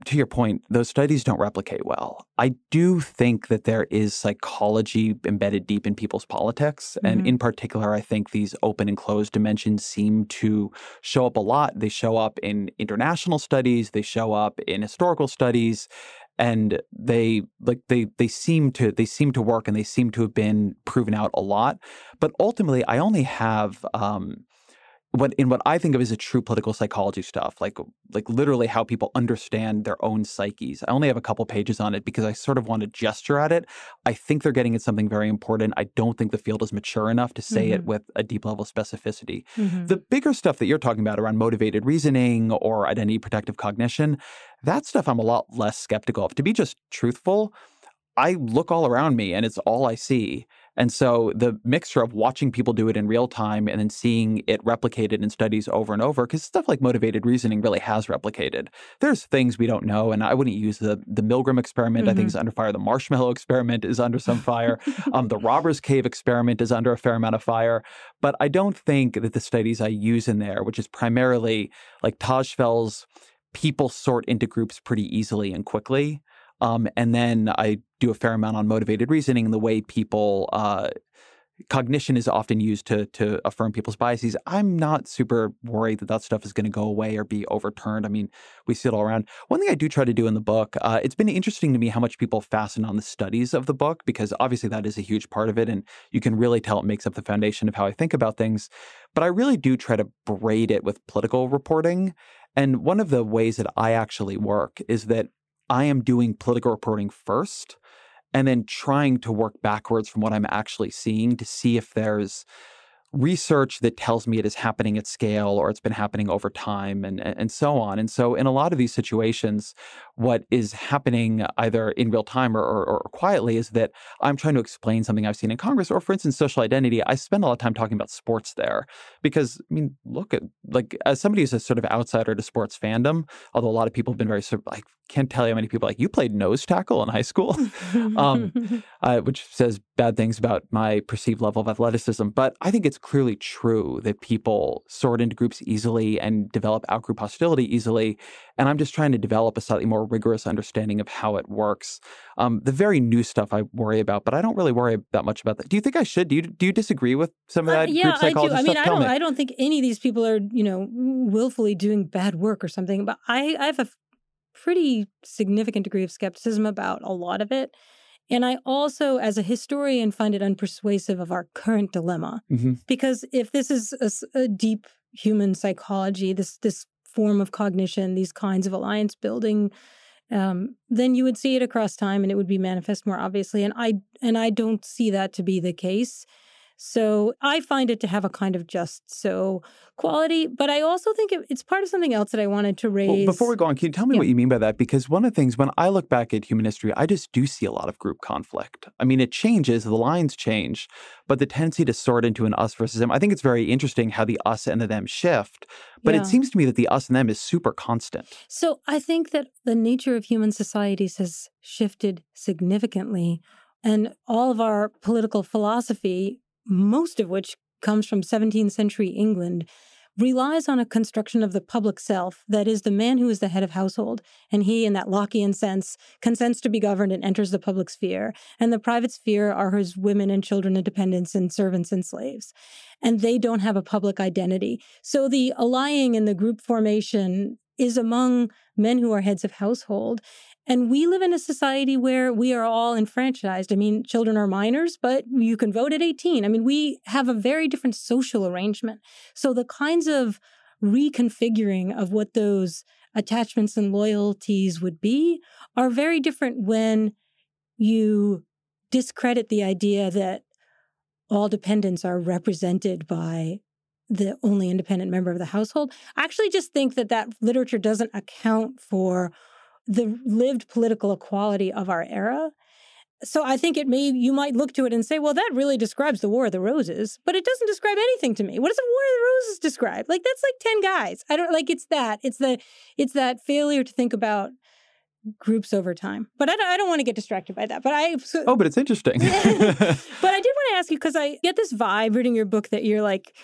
to your point, those studies don't replicate well. I do think that there is psychology embedded deep in people's politics. Mm-hmm. And in particular, I think these open and closed dimensions seem to show up a lot. They show up in international studies, they show up in historical studies. And they like they they seem to they seem to work and they seem to have been proven out a lot. But ultimately, I only have um, what in what I think of as a true political psychology stuff, like like literally how people understand their own psyches. I only have a couple pages on it because I sort of want to gesture at it. I think they're getting at something very important. I don't think the field is mature enough to say mm-hmm. it with a deep level of specificity. Mm-hmm. The bigger stuff that you're talking about around motivated reasoning or identity protective cognition, that stuff I'm a lot less skeptical of. To be just truthful, I look all around me and it's all I see. And so the mixture of watching people do it in real time and then seeing it replicated in studies over and over, because stuff like motivated reasoning really has replicated. There's things we don't know, and I wouldn't use the the Milgram experiment. Mm-hmm. I think is under fire. The marshmallow experiment is under some fire. um, the (laughs) robbers cave experiment is under a fair amount of fire. But I don't think that the studies I use in there, which is primarily like Tajfel's people sort into groups pretty easily and quickly. Um, and then I do a fair amount on motivated reasoning and the way people uh, cognition is often used to to affirm people's biases. I'm not super worried that that stuff is going to go away or be overturned. I mean, we see it all around. One thing I do try to do in the book, uh, it's been interesting to me how much people fasten on the studies of the book because obviously that is a huge part of it, and you can really tell it makes up the foundation of how I think about things. But I really do try to braid it with political reporting. And one of the ways that I actually work is that I am doing political reporting first and then trying to work backwards from what I'm actually seeing to see if there's research that tells me it is happening at scale or it's been happening over time and, and so on. And so, in a lot of these situations, what is happening either in real time or, or, or, quietly is that I'm trying to explain something I've seen in Congress, or for instance, social identity. I spend a lot of time talking about sports there because, I mean, look at like as somebody who's a sort of outsider to sports fandom, although a lot of people have been very sort of like, can't tell you how many people like you played nose tackle in high school, (laughs) um, (laughs) uh, which says bad things about my perceived level of athleticism. But I think it's clearly true that people sort into groups easily and develop outgroup hostility easily. And I'm just trying to develop a slightly more rigorous understanding of how it works. Um, the very new stuff I worry about, but I don't really worry that much about that. Do you think I should? Do you do you disagree with some of that? Uh, yeah, I do. I mean, I don't. Me. I don't think any of these people are, you know, willfully doing bad work or something. But I, I have a pretty significant degree of skepticism about a lot of it. And I also, as a historian, find it unpersuasive of our current dilemma. Mm-hmm. Because if this is a, a, deep human psychology, this this form of cognition, these kinds of alliance building, um, then you would see it across time, and it would be manifest more obviously. And I and I don't see that to be the case. So I find it to have a kind of just so quality, but I also think it, it's part of something else that I wanted to raise. Well, before we go on, can you tell me yeah. what you mean by that? Because one of the things when I look back at human history, I just do see a lot of group conflict. I mean, it changes, the lines change, but the tendency to sort into an us versus them, I think it's very interesting how the us and the them shift. But yeah. it seems to me that the us and them is super constant. So I think that the nature of human societies has shifted significantly. And all of our political philosophy most of which comes from 17th century England, relies on a construction of the public self that is the man who is the head of household and he in that lockean sense consents to be governed and enters the public sphere and the private sphere are his women and children and dependents and servants and slaves. And they don't have a public identity. So the allying and the group formation is among men who are heads of household and we live in a society where we are all enfranchised. I mean, children are minors, but you can vote at 18. I mean, we have a very different social arrangement. So the kinds of reconfiguring of what those attachments and loyalties would be are very different when you discredit the idea that all dependents are represented by the only independent member of the household. I actually just think that that literature doesn't account for the lived political equality of our era. So I think it may you might look to it and say, well, that really describes the War of the Roses, but it doesn't describe anything to me. What does the War of the Roses describe? Like that's like 10 guys. I don't like it's that. It's the it's that failure to think about groups over time. But I don't, I don't want to get distracted by that. But I so, Oh, but it's interesting. (laughs) but I (laughs) did want to ask you because I get this vibe reading your book that you're like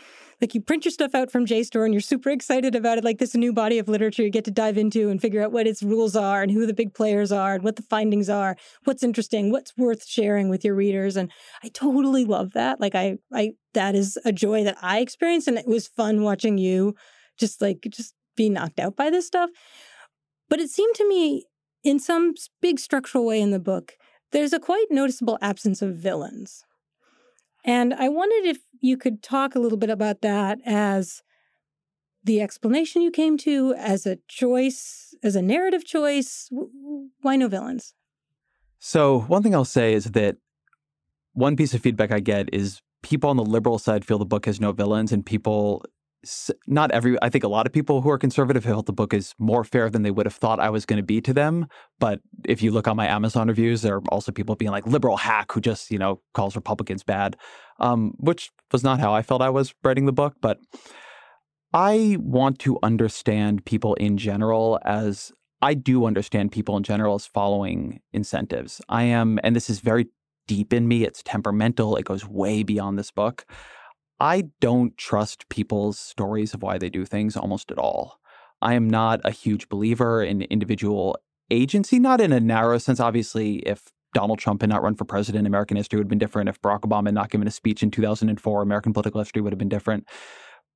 like you print your stuff out from JSTOR and you're super excited about it, like this new body of literature you get to dive into and figure out what its rules are and who the big players are and what the findings are, what's interesting, what's worth sharing with your readers. And I totally love that. Like I, I, that is a joy that I experienced, and it was fun watching you just like just be knocked out by this stuff. But it seemed to me, in some big structural way in the book, there's a quite noticeable absence of villains. And I wondered if you could talk a little bit about that as the explanation you came to, as a choice, as a narrative choice. Why no villains? So, one thing I'll say is that one piece of feedback I get is people on the liberal side feel the book has no villains, and people not every i think a lot of people who are conservative have felt the book is more fair than they would have thought i was going to be to them but if you look on my amazon reviews there are also people being like liberal hack who just you know calls republicans bad um, which was not how i felt i was writing the book but i want to understand people in general as i do understand people in general as following incentives. I am and this is very deep in me it's temperamental it goes way beyond this book I don't trust people's stories of why they do things almost at all. I am not a huge believer in individual agency, not in a narrow sense. Obviously, if Donald Trump had not run for president, American history would have been different. If Barack Obama had not given a speech in 2004, American political history would have been different.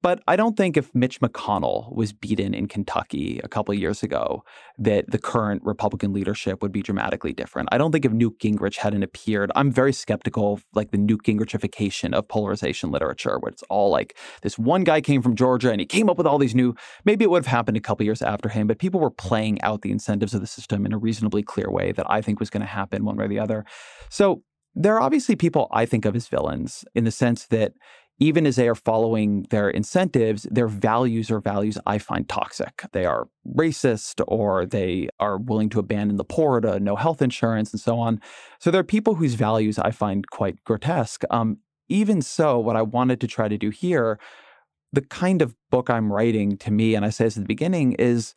But I don't think if Mitch McConnell was beaten in Kentucky a couple years ago, that the current Republican leadership would be dramatically different. I don't think if Newt Gingrich hadn't appeared, I'm very skeptical of like the Newt Gingrichification of polarization literature, where it's all like this one guy came from Georgia and he came up with all these new. Maybe it would have happened a couple years after him, but people were playing out the incentives of the system in a reasonably clear way that I think was going to happen one way or the other. So there are obviously people I think of as villains in the sense that even as they are following their incentives, their values are values I find toxic. They are racist or they are willing to abandon the poor to no health insurance and so on. So there are people whose values I find quite grotesque. Um, even so, what I wanted to try to do here, the kind of book I'm writing to me, and I say this at the beginning, is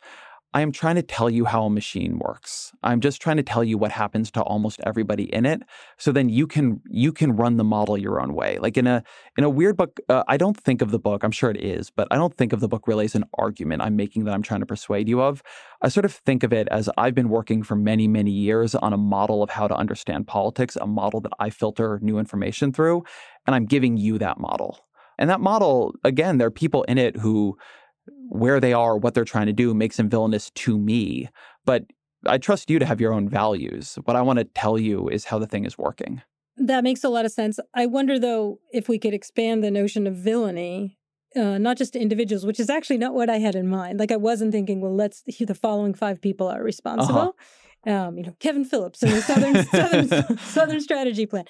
I am trying to tell you how a machine works. I'm just trying to tell you what happens to almost everybody in it. So then you can you can run the model your own way. Like in a in a weird book, uh, I don't think of the book. I'm sure it is, but I don't think of the book really as an argument I'm making that I'm trying to persuade you of. I sort of think of it as I've been working for many many years on a model of how to understand politics, a model that I filter new information through, and I'm giving you that model. And that model, again, there are people in it who where they are, what they're trying to do makes them villainous to me. But I trust you to have your own values. What I want to tell you is how the thing is working. That makes a lot of sense. I wonder, though, if we could expand the notion of villainy, uh, not just to individuals, which is actually not what I had in mind. Like, I wasn't thinking, well, let's, the following five people are responsible. Uh-huh. Um, you know, Kevin Phillips and the Southern, (laughs) Southern, Southern Strategy Plan.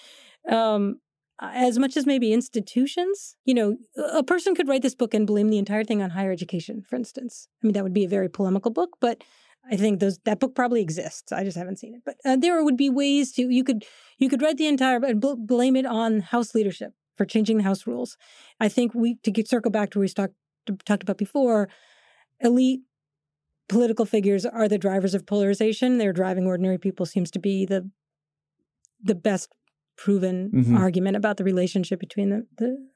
Um, as much as maybe institutions. You know, a person could write this book and blame the entire thing on higher education, for instance. I mean, that would be a very polemical book, but I think those that book probably exists. I just haven't seen it. But uh, there would be ways to you could you could write the entire and bl- blame it on House leadership for changing the House rules. I think we to get circle back to what we talked talked about before. Elite political figures are the drivers of polarization. They're driving ordinary people seems to be the the best proven mm-hmm. argument about the relationship between the, the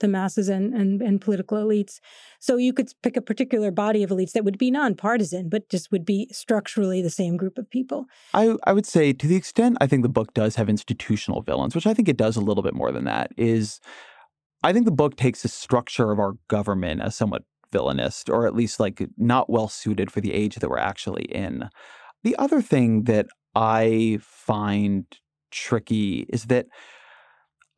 the masses and, and and political elites. So you could pick a particular body of elites that would be nonpartisan, but just would be structurally the same group of people. I, I would say to the extent I think the book does have institutional villains, which I think it does a little bit more than that, is I think the book takes the structure of our government as somewhat villainous, or at least like not well suited for the age that we're actually in. The other thing that I find tricky is that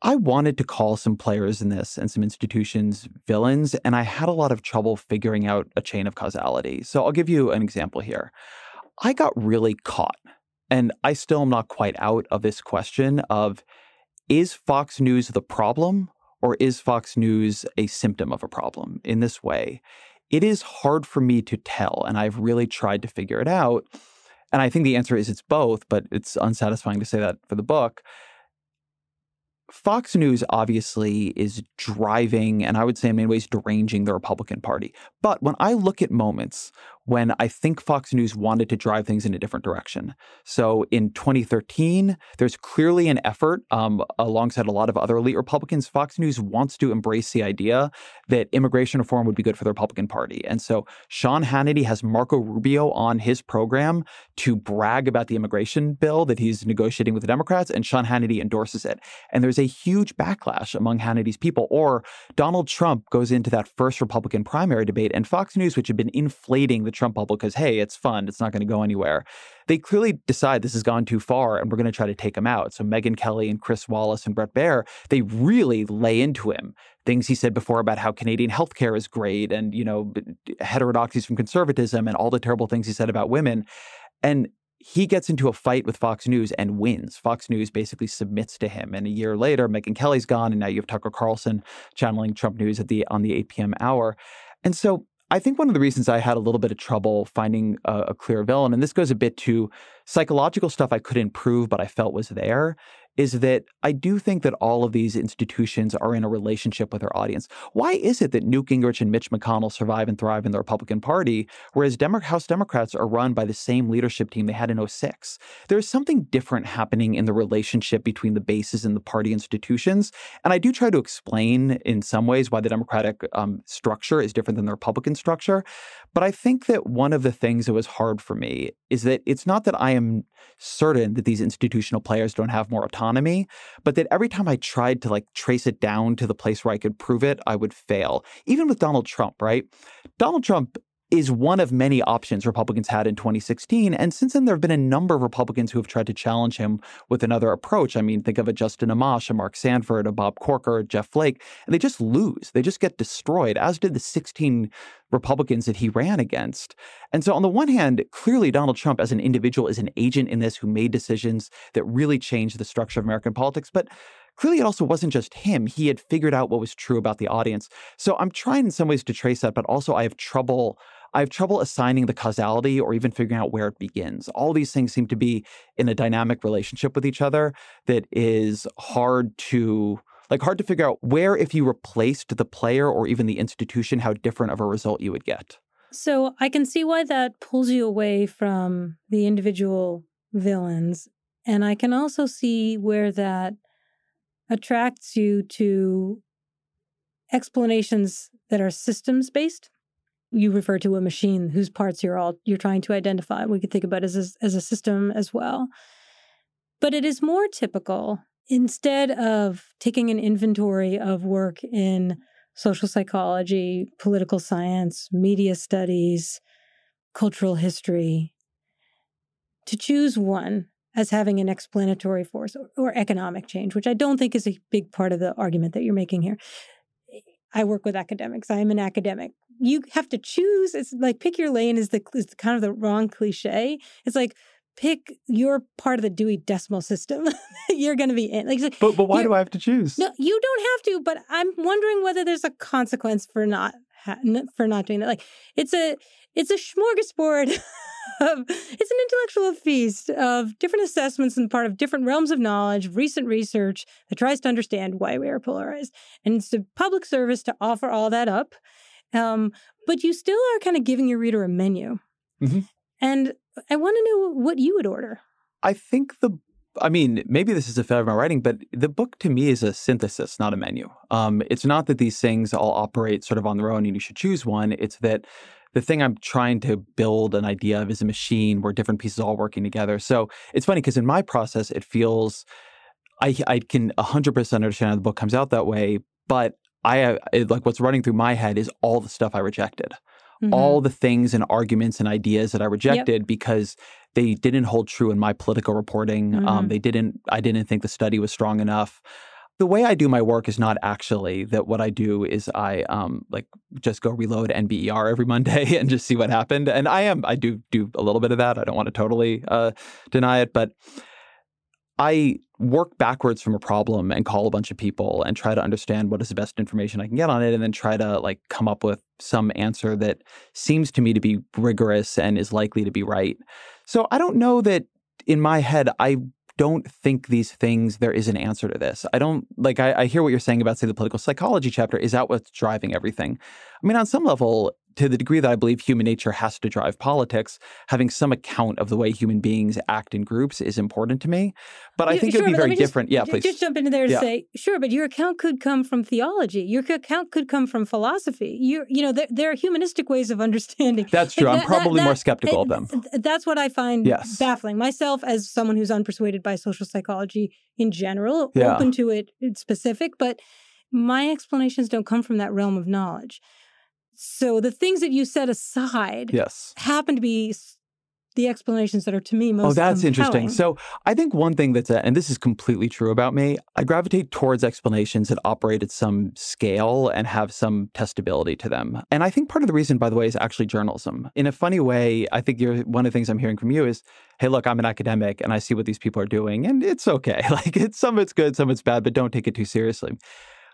I wanted to call some players in this and some institutions villains, and I had a lot of trouble figuring out a chain of causality. So I'll give you an example here. I got really caught, and I still am not quite out of this question of is Fox News the problem or is Fox News a symptom of a problem in this way? It is hard for me to tell, and I've really tried to figure it out. And I think the answer is it's both, but it's unsatisfying to say that for the book. Fox News obviously is driving, and I would say in many ways deranging the Republican Party. But when I look at moments when I think Fox News wanted to drive things in a different direction. So in 2013, there's clearly an effort um, alongside a lot of other elite Republicans. Fox News wants to embrace the idea that immigration reform would be good for the Republican Party. And so Sean Hannity has Marco Rubio on his program to brag about the immigration bill that he's negotiating with the Democrats, and Sean Hannity endorses it. And there's a huge backlash among Hannity's people. Or Donald Trump goes into that first Republican primary debate, and Fox News, which had been inflating the Trump bubble because, hey, it's fun, it's not going to go anywhere. They clearly decide this has gone too far and we're going to try to take him out. So Megyn Kelly and Chris Wallace and Bret Baier, they really lay into him. Things he said before about how Canadian healthcare is great and, you know, heterodoxies from conservatism and all the terrible things he said about women. And he gets into a fight with Fox News and wins. Fox News basically submits to him. And a year later, Megyn Kelly's gone, and now you have Tucker Carlson channeling Trump news at the on the 8 p.m. hour. And so I think one of the reasons I had a little bit of trouble finding a, a, clear villain, and this goes a bit to psychological stuff I could improve, but I felt was there, is that I do think that all of these institutions are in a relationship with their audience. Why is it that Newt Gingrich and Mitch McConnell survive and thrive in the Republican Party, whereas Demo- House Democrats are run by the same leadership team they had in 06? There's something different happening in the relationship between the bases and the party institutions. And I do try to explain in some ways why the Democratic um, structure is different than the Republican structure. But I think that one of the things that was hard for me is that it's not that I am certain that these institutional players don't have more autonomy, but that every time I tried to like trace it down to the place where I could prove it, I would fail. Even with Donald Trump, right? Donald Trump is one of many options Republicans had in 2016. And since then, there have been a number of Republicans who have tried to challenge him with another approach. I mean, think of a Justin Amash, a Mark Sanford, a Bob Corker, a Jeff Flake, and they just lose. They just get destroyed, as did the 16 Republicans that he ran against. And so, on the one hand, clearly Donald Trump as an individual is an agent in this who made decisions that really changed the structure of American politics. But clearly it also wasn't just him. He had figured out what was true about the audience. So I'm trying in some ways to trace that, but also I have trouble. I have trouble assigning the causality or even figuring out where it begins. All these things seem to be in a dynamic relationship with each other that is hard to like hard to figure out where if you replaced the player or even the institution how different of a result you would get. So I can see why that pulls you away from the individual villains and I can also see where that attracts you to explanations that are systems based. You refer to a machine whose parts you're all you're trying to identify. We could think about as a, as a system as well. But it is more typical instead of taking an inventory of work in social psychology, political science, media studies, cultural history, to choose one as having an explanatory force or, or, economic change, which I don't think is a big part of the argument that you're making here. I work with academics. I am an academic. You have to choose. It's like pick your lane is the is kind of the wrong cliche. It's like pick your part of the Dewey Decimal System (laughs) you're going to be in. Like, but but why do I have to choose? No, you don't have to. But I'm wondering whether there's a consequence for not for not doing that. Like it's a it's a smorgasbord (laughs) of it's an intellectual feast of different assessments and part of different realms of knowledge, recent research that tries to understand why we are polarized. And it's a public service to offer all that up. Um, but you still are kind of giving your reader a menu. Mm-hmm. And I want to know what you would order. I think the I mean, maybe this is a failure of my writing, but the book to me is a synthesis, not a menu. Um, it's not that these things all operate sort of on their own and you should choose one. It's that the thing I'm trying to build an idea of is a machine where different pieces all working together. So it's funny because in my process, it feels I I can 100% understand how the book comes out that way, but I uh, it, like what's running through my head is all the stuff I rejected. Mm-hmm. All the things and arguments and ideas that I rejected yep. because they didn't hold true in my political reporting. Um, mm-hmm. Um, they didn't. I didn't think the study was strong enough the way I do my work is not actually that what I do is I um like just go reload NBER every Monday (laughs) and just see what happened. And I am I do do a little bit of that. I don't want to totally uh, deny it, but I work backwards from a problem and call a bunch of people and try to understand what is the best information I can get on it and then try to like come up with some answer that seems to me to be rigorous and is likely to be right. So I don't know that in my head I don't think these things there is an answer to this. I don't like I, I, hear what you're saying about say the political psychology chapter. Is that what's driving everything? I mean, on some level, to the degree that I believe human nature has to drive politics, having some account of the way human beings act in groups is important to me. But I think sure, it would be very different. Just, yeah, please. Just jump into there to yeah. say, sure, but your account could come from theology. Your account could come from philosophy. You, you know, there, there are humanistic ways of (laughs) understanding. That's true. I'm probably that, more skeptical of them. That's what I find yes. baffling. Myself, as someone who's unpersuaded by social psychology in general, yeah. open to it specific, but my explanations don't come from that realm of knowledge. So the things that you set aside yes. happen to be the explanations that are to me oh, most Oh, that's compelling. interesting. So I think one thing that's, a, and this is completely true about me, I gravitate towards explanations that operate at some scale and have some testability to them. And I think part of the reason, by the way, is actually journalism. In a funny way, I think you're, one of the things I'm hearing from you is, hey, look, I'm an academic and I see what these people are doing and it's okay. (laughs) Like it's, some of it's good, some of it's bad, but don't take it too seriously.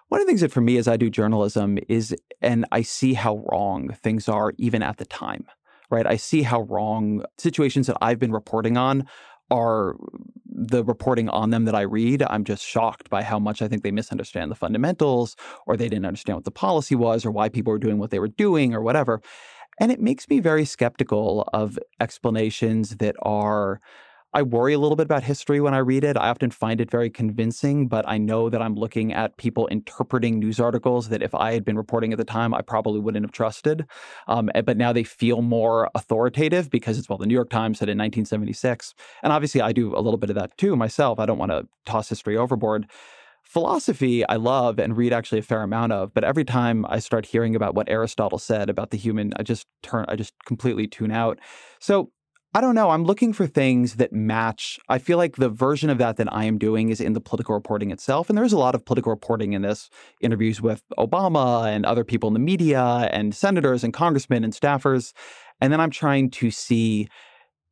One of the things that for me as I do journalism is, and I see how wrong things are even at the time, right? I see how wrong situations that I've been reporting on are the reporting on them that I read. I'm just shocked by how much I think they misunderstand the fundamentals or they didn't understand what the policy was or why people were doing what they were doing or whatever. And it makes me very skeptical of explanations that are I worry a little bit about history when I read it. I often find it very convincing, but I know that I'm looking at people interpreting news articles that if I had been reporting at the time, I probably wouldn't have trusted. Um, eh, but now they feel more authoritative because it's, well, the New York Times said in 1976. And obviously, I do a little bit of that too myself. I don't want to toss history overboard philosophy I love and read actually a fair amount of, but every time I start hearing about what Aristotle said about the human, I just turn I just completely tune out. So I don't know. I'm looking for things that match. I feel like the version of that that I am doing is in the political reporting itself. And there's a lot of political reporting in this interviews with Obama and other people in the media and senators and congressmen and staffers. And then I'm trying to see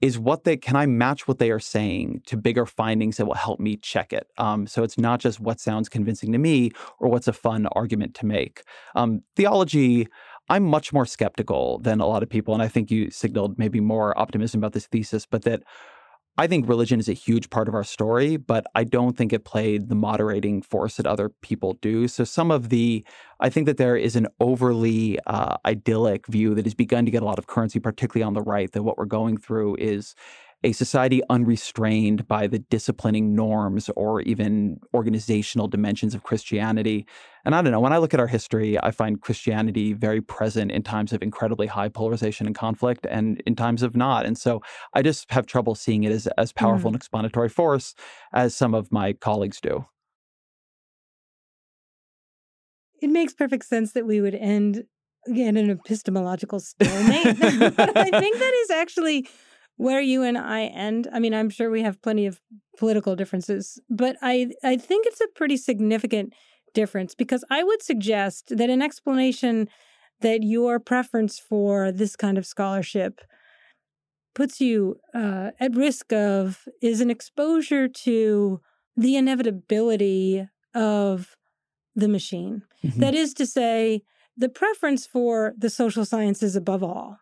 is what they can I match what they are saying to bigger findings that will help me check it. Um, so it's not just what sounds convincing to me or what's a fun argument to make. Um, theology. I'm much more skeptical than a lot of people, and I think you signaled maybe more optimism about this thesis, but that I think religion is a huge part of our story, but I don't think it played the moderating force that other people do. So some of the, I think that there is an overly uh, idyllic view that has begun to get a lot of currency, particularly on the right, that what we're going through is a society unrestrained by the disciplining norms or even organizational dimensions of Christianity. And I don't know, when I look at our history, I find Christianity very present in times of incredibly high polarization and conflict and in times of not. And so I just have trouble seeing it as as powerful mm. an explanatory force as some of my colleagues do. It makes perfect sense that we would end in an epistemological (laughs) stalemate. (laughs) but I think that is actually where you and I end. I mean, I'm sure we have plenty of political differences, but I I think it's a pretty significant difference because I would suggest that an explanation that your preference for this kind of scholarship puts you uh, at risk of is an exposure to the inevitability of the machine. Mm-hmm. That is to say, the preference for the social sciences above all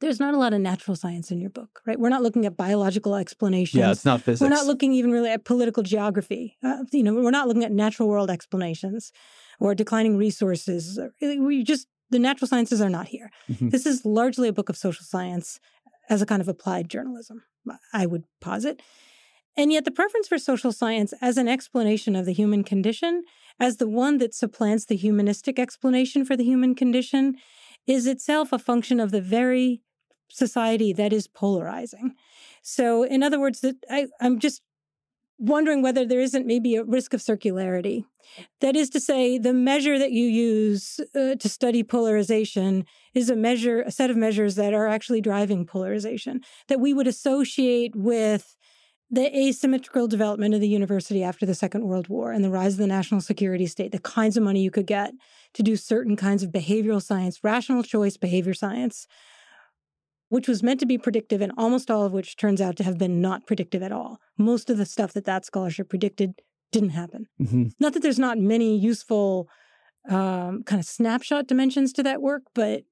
there's not a lot of natural science in your book, right? We're not looking at biological explanations. Yeah, it's not physics. We're not looking even really at political geography. Uh, you know, we're not looking at natural world explanations or declining resources. We just the natural sciences are not here. Mm-hmm. This is largely a book of social science as a kind of applied journalism, I would posit. And yet, the preference for social science as an explanation of the human condition, as the one that supplants the humanistic explanation for the human condition, is itself a function of the very society that is polarizing. So, in other words, that I, I'm just wondering whether there isn't maybe a risk of circularity. That is to say, the measure that you use uh, to study polarization is a measure, a set of measures that are actually driving polarization that we would associate with the asymmetrical development of the university after the Second World War and the rise of the national security state, the kinds of money you could get to do certain kinds of behavioral science, rational choice behavior science, which was meant to be predictive and almost all of which turns out to have been not predictive at all. Most of the stuff that that scholarship predicted didn't happen. Mm-hmm. Not that there's not many useful um, kind of snapshot dimensions to that work, but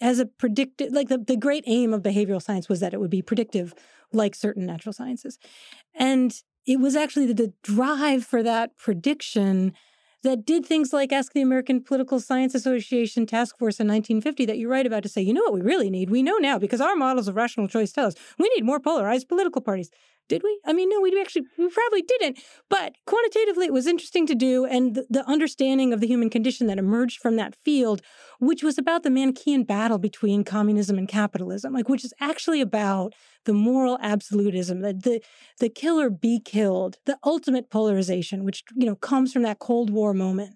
as a predictive, like the, the great aim of behavioral science was that it would be predictive like certain natural sciences. And it was actually the, the drive for that prediction that did things like ask the American Political Science Association task force in 1950 that you write about to say, you know what we really need? We know now because our models of rational choice tell us we need more polarized political parties. Did we? I mean, no, we actually, we probably didn't. But quantitatively, it was interesting to do. And the, the, understanding of the human condition that emerged from that field, which was about the Manichaean battle between communism and capitalism, like, which is actually about the moral absolutism, the, the, the kill or be killed, the ultimate polarization, which, you know, comes from that Cold War moment.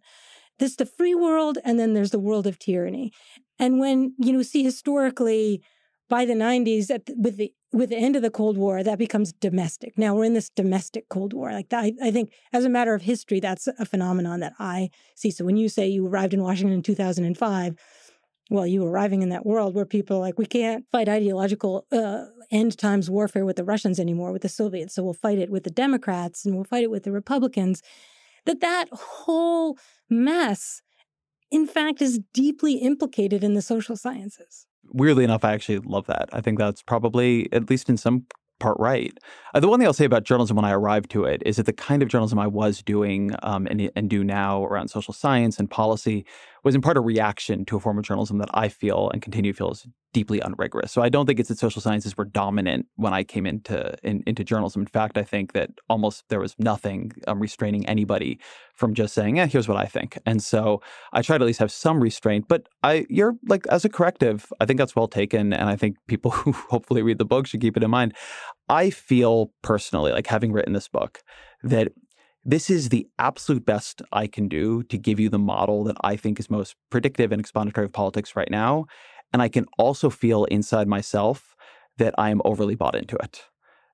There's the free world, and then there's the world of tyranny. And when, you know, see historically, by the 90s, the, with the with the end of the Cold War, that becomes domestic. Now we're in this domestic Cold War. Like that, I, I, think, as a matter of history, that's a phenomenon that I see. So when you say you arrived in Washington in 2005, well, you arriving in that world where people are like, we can't fight ideological uh, end times warfare with the Russians anymore, with the Soviets. So we'll fight it with the Democrats and we'll fight it with the Republicans. That that whole mess, in fact, is deeply implicated in the social sciences weirdly enough, I actually love that. I think that's probably, at least in some part right. Uh, the one thing I'll say about journalism when I arrived to it is that the kind of journalism I was doing um, and, and do now around social science and policy was in part a reaction to a form of journalism that I feel and continue to feel is deeply unrigorous. So I don't think it's that social sciences were dominant when I came into in, into journalism. In fact, I think that almost there was nothing um, restraining anybody from just saying, "Yeah, here's what I think." And so I try to at least have some restraint. But I, you're like as a corrective, I think that's well taken, and I think people (laughs) who hopefully read the book should keep it in mind. I feel personally, like having written this book, that this is the absolute best I can do to give you the model that I think is most predictive and explanatory of politics right now. And I can also feel inside myself that I am overly bought into it.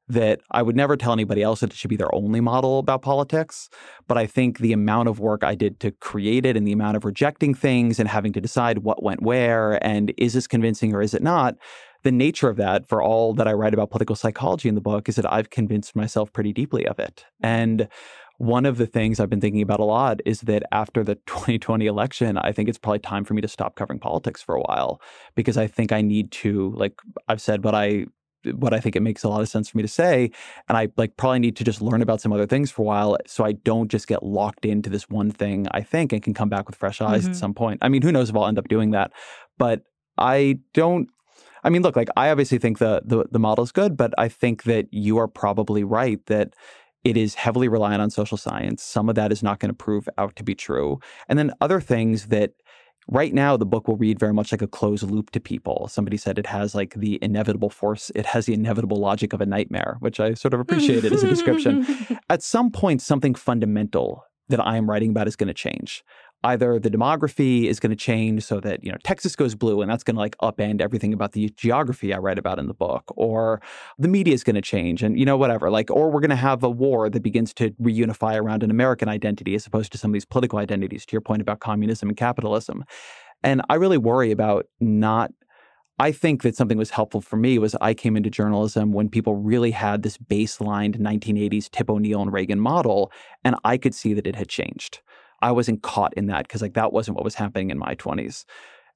That I would never tell anybody else that it should be their only model about politics. But I think the amount of work I did to create it and the amount of rejecting things and having to decide what went where and is this convincing or is it not, the nature of that, for all that I write about political psychology in the book, is that I've convinced myself pretty deeply of it. And one of the things I've been thinking about a lot is that after the (laughs) 2020 election, I think it's probably time for me to stop covering politics for a while because I think I need to, like I've said, what I what I think it makes a lot of sense for me to say, and I like probably need to just learn about some other things for a while, so I don't just get locked into this one thing. I think and can come back with fresh eyes mm-hmm. at some point. I mean, who knows if I'll end up doing that, but I don't I mean, look, like I obviously think the the the model is good, but I think that you are probably right that it is heavily reliant on social science. Some of that is not going to prove out to be true. And then other things that right now the book will read very much like a closed loop to people. Somebody said it has like the inevitable force, it has the inevitable logic of a nightmare, which I sort of appreciated as a description. (laughs) At some point, something fundamental that I am writing about is going to change either the demography is going to change so that you know Texas goes blue and that's going to like upend everything about the geography I write about in the book or the media is going to change and you know whatever like or we're going to have a war that begins to reunify around an American identity as opposed to some of these political identities to your point about communism and capitalism and I really worry about not I think that something was helpful for me was I came into journalism when people really had this baselined 1980s Tip O'Neill and Reagan model, and I could see that it had changed. I wasn't caught in that because like that wasn't what was happening in my 20s.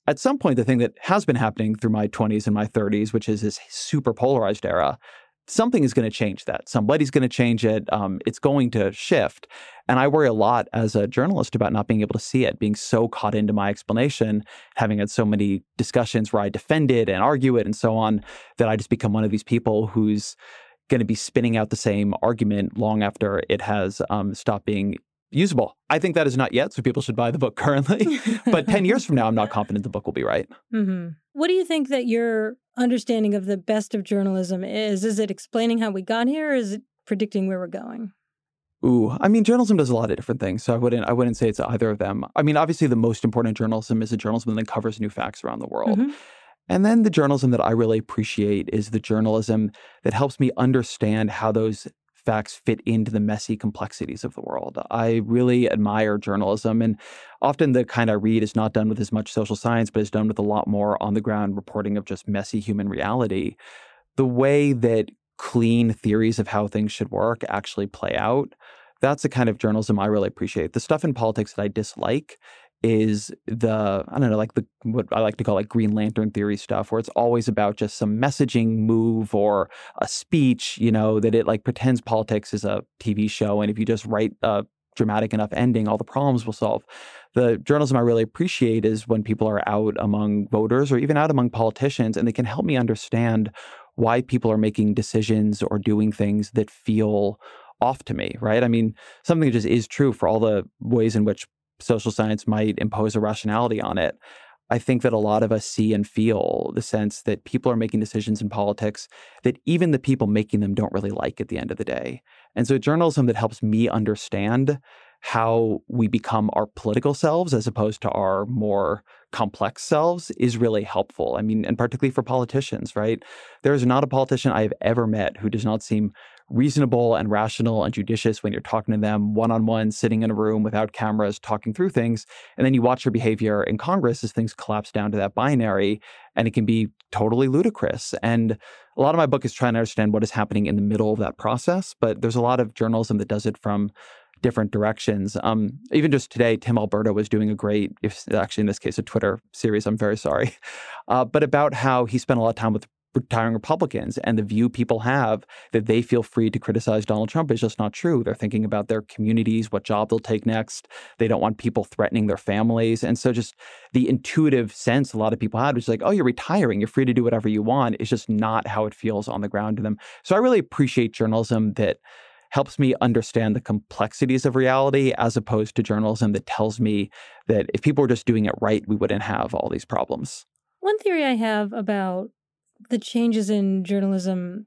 At some point, the thing that has been happening through my 20s and my 30s, which is this super polarized era, something is going to change that. Somebody's going to change it. Um, it's going to shift. And I worry a lot as a journalist about not being able to see it, being so caught into my explanation, having had so many discussions where I defend it and argue it and so on, that I just become one of these people who's going to be spinning out the same argument long after it has um, stopped being usable. I think that is not yet, so people should buy the book currently. (laughs) but 10 years from now, I'm not confident the book will be right. Mm-hmm. What do you think that your understanding of the best of journalism is? Is it explaining how we got here, or is it predicting where we're going? Ooh, I mean, journalism does a lot of different things, so I wouldn't, I wouldn't say it's either of them. I mean, obviously, the most important journalism is a journalism that covers new facts around the world. Mm-hmm. And then the journalism that I really appreciate is the journalism that helps me understand how those facts fit into the messy complexities of the world. I really admire journalism, and often the kind I read is not done with as much social science, but is done with a lot more on the ground reporting of just messy human reality. The way that clean theories of how things should work actually play out. That's the kind of journalism I really appreciate. The stuff in politics that I dislike is the I don't know like the what I like to call like Green Lantern theory stuff where it's always about just some messaging move or a speech you know that it like pretends politics is a TV show and if you just write a dramatic enough ending all the problems will solve. The journalism I really appreciate is when people are out among voters or even out among politicians and they can help me understand why people are making decisions or doing things that feel off to me, right? I mean, something that just is true for all the ways in which social science might impose a rationality on it. I think that a lot of us see and feel the sense that people are making decisions in politics that even the people making them don't really like at the end of the day. And so, journalism that helps me understand how we become our political selves as opposed to our more complex selves is really helpful. I mean, and particularly for politicians, right? There is not a politician I have ever met who does not seem reasonable and rational and judicious when you're talking to them one on one, sitting in a room without cameras, talking through things. And then you watch their behavior in Congress as things collapse down to that binary, and it can be totally ludicrous. And a lot of my book is trying to understand what is happening in the middle of that process, but there's a lot of journalism that does it from different directions. Um, even just today, Tim Alberta was doing a great, if actually in this case, a Twitter series. I'm very sorry, (laughs) uh, but about how he spent a lot of time with retiring Republicans and the view people have that they feel free to criticize Donald Trump is just not true. They're thinking about their communities, what job they'll take next. They don't want people threatening their families. And so just the intuitive sense a lot of people had was like, oh, you're retiring, you're free to do whatever you want. It's just not how it feels on the ground to them. So I really appreciate journalism that helps me understand the complexities of reality as opposed to journalism that tells me that if people were just doing it right, we wouldn't have all these problems. One theory I have about the changes in journalism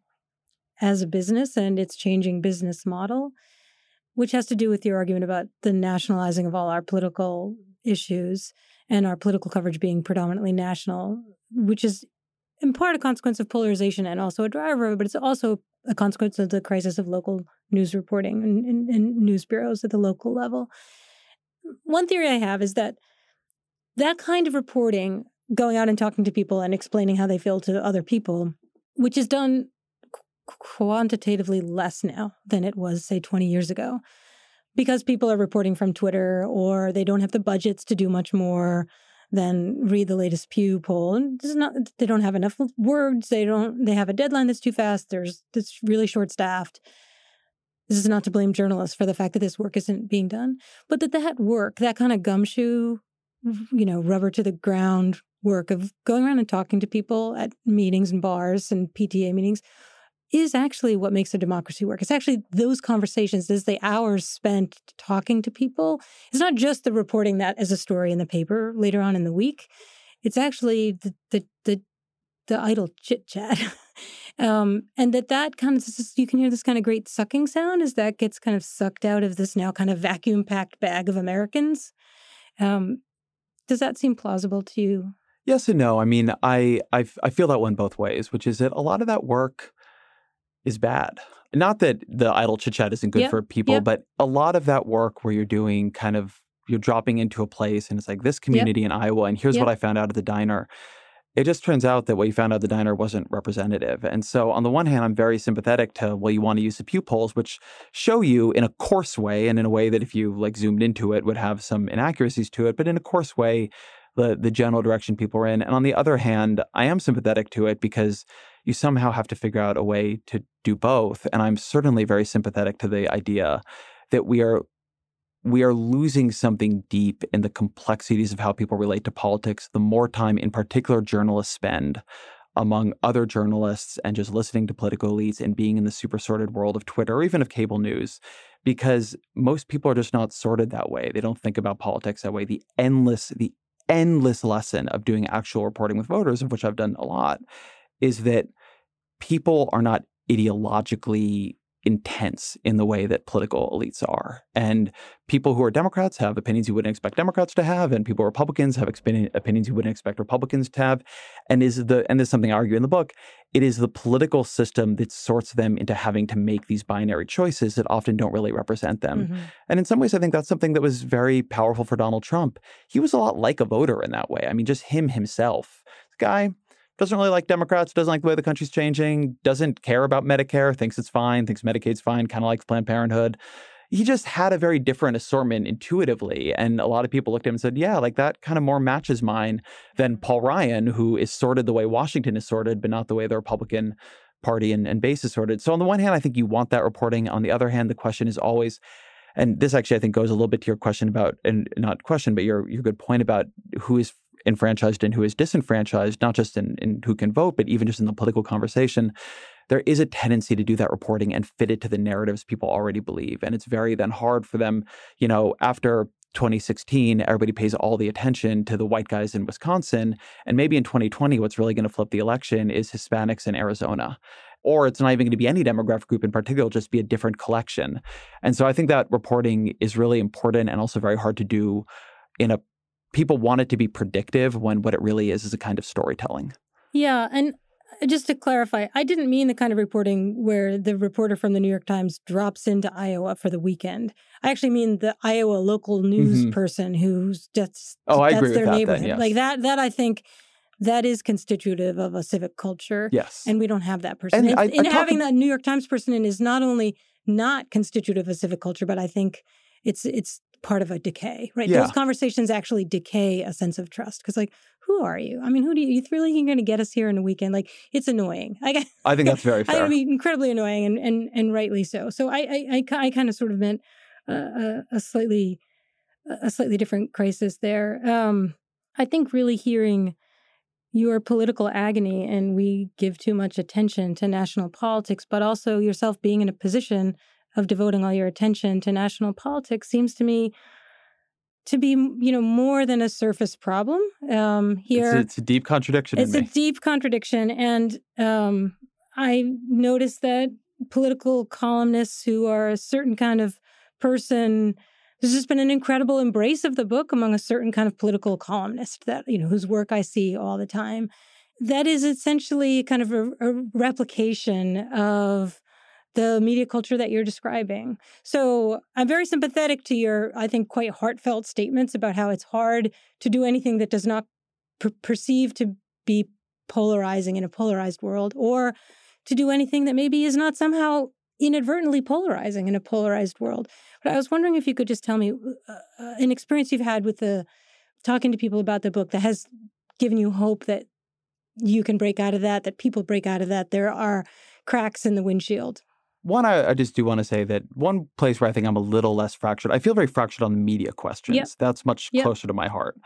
as a business and its changing business model, which has to do with your argument about the nationalizing of all our political issues and our political coverage being predominantly national, which is in part a consequence of polarization and also a driver, but it's also a consequence of the crisis of local news reporting and, and, and news bureaus at the local level. One theory I have is that that kind of reporting going out and talking to people and explaining how they feel to other people, which is done quantitatively less now than it was, say, 20 years ago, because people are reporting from Twitter or they don't have the budgets to do much more than read the latest Pew poll. And not, they don't have enough words. They don't. They have a deadline that's too fast. There's it's really short staffed. This is not to blame journalists for the fact that this work isn't being done, but that that work, that kind of gumshoe, you know, rubber to the ground work of going around and talking to people at meetings and bars and PTA meetings is actually what makes a democracy work. It's actually those conversations, is the hours spent talking to people. It's not just the reporting that as a story in the paper later on in the week. It's actually the the the, the idle chit chat. (laughs) um, and that that kind of you can hear this kind of great sucking sound as that gets kind of sucked out of this now kind of vacuum packed bag of Americans. Um, does that seem plausible to you? Yes and no. I mean, I, I I feel that one both ways, which is that a lot of that work is bad. Not that the idle chit chat isn't good yep. for people, yep. but a lot of that work where you're doing kind of you're dropping into a place and it's like this community yep. in Iowa, and here's what I found out at the diner. It just turns out that what you found out the diner wasn't representative. And so, on the one hand, I'm very sympathetic to, well, you want to use the Pew polls, which show you in a coarse way and in a way that if you like zoomed into it would have some inaccuracies to it, but in a coarse way, the, the general direction people are in. And on the other hand, I am sympathetic to it because you somehow have to figure out a way to do both. And I'm certainly very sympathetic to the idea that we are we are losing something deep in the complexities of how people relate to politics the more time in particular journalists spend among other journalists and just listening to political elites and being in the super sorted world of Twitter or even of cable news because most people are just not sorted that way. They don't think about politics that way. The endless the endless lesson of doing actual reporting with voters of which I've done a lot is that people are not ideologically intense in the way that political elites are. And people who are Democrats have opinions you wouldn't expect Democrats to have, and people Republicans have opinions you wouldn't expect Republicans to have. And is the and this is something I argue in the book, it is the political system that sorts them into having to make these binary choices that often don't really represent them. Mm-hmm. And in some ways, I think that's something that was very powerful for Donald Trump. He was a lot like a voter in that way. I mean, just him himself. This guy doesn't really like Democrats, doesn't like the way the country's changing, doesn't care about Medicare, thinks it's fine, thinks Medicaid's fine, kind of likes Planned Parenthood. He just had a very different assortment intuitively. And a lot of people looked at him and said, yeah, like that kind of more matches mine than mm-hmm. Paul Ryan, who is sorted the way Washington is sorted, but not the way the Republican Party and, and base is sorted. So, on the one hand, I think you want that reporting. On the other hand, the question is always, and this actually I think goes a little bit to your question about, and not question, but your your good point about who is enfranchised and who is disenfranchised, not just in, in who can vote, but even just in the political conversation, there is a tendency to do that reporting and fit it to the narratives people already believe. And it's very then hard for them, you know, after 2016, everybody pays all the attention to the white guys in Wisconsin. And maybe in 2020, what's really going to flip the election is Hispanics in Arizona. Or it's not even going to be any demographic group in particular, it'll just be a different collection. And so I think that reporting is really important and also very hard to do in a people want it to be predictive when what it really is is a kind of storytelling. Yeah. And just to clarify, I didn't mean the kind of reporting where the reporter from the New York Times drops into Iowa for the weekend. I actually mean the Iowa local news mm-hmm. person who's just oh, I that's agree their with neighborhood. That, then, yes. Like that that I think that is constitutive of a civic culture. Yes. And we don't have that person. And, and, I, and having that New York Times person in is not only not constitutive of civic culture, but I think it's it's part of a decay, right? Yeah. Those conversations actually decay a sense of trust because, like, who are you? I mean, who do you, you really going to get us here in a weekend? Like, it's annoying. I, I think (laughs) that's very fair. I mean, incredibly annoying and, and, and rightly so. So I, I, I, I kind of sort of meant a, a, slightly, a slightly different crisis there. Um, I think really hearing your political agony and we give too much attention to national politics, but also yourself being in a position of devoting all your attention to national politics seems to me to be you know more than a surface problem um here it's, it's a deep contradiction it's a deep contradiction and um i noticed that political columnists who are a certain kind of person there's just been an incredible embrace of the book among a certain kind of political columnist that you know whose work i see all the time. That is essentially kind of a, a replication of the media culture that you're describing. So I'm very sympathetic to your, I think, quite heartfelt statements about how it's hard to do anything that does not per- perceived to be polarizing in a polarized world, or to do anything that maybe is not somehow inadvertently polarizing in a polarized world. But I was wondering if you could just tell me uh, uh, an experience you've had with the talking to people about the book that has given you hope that you can break out of that, that people break out of that. There are cracks in the windshield. One, I, I, just do want to say that one place where I think I'm a little less fractured, I feel very fractured on the media questions. Yep. That's much yep. closer to my heart.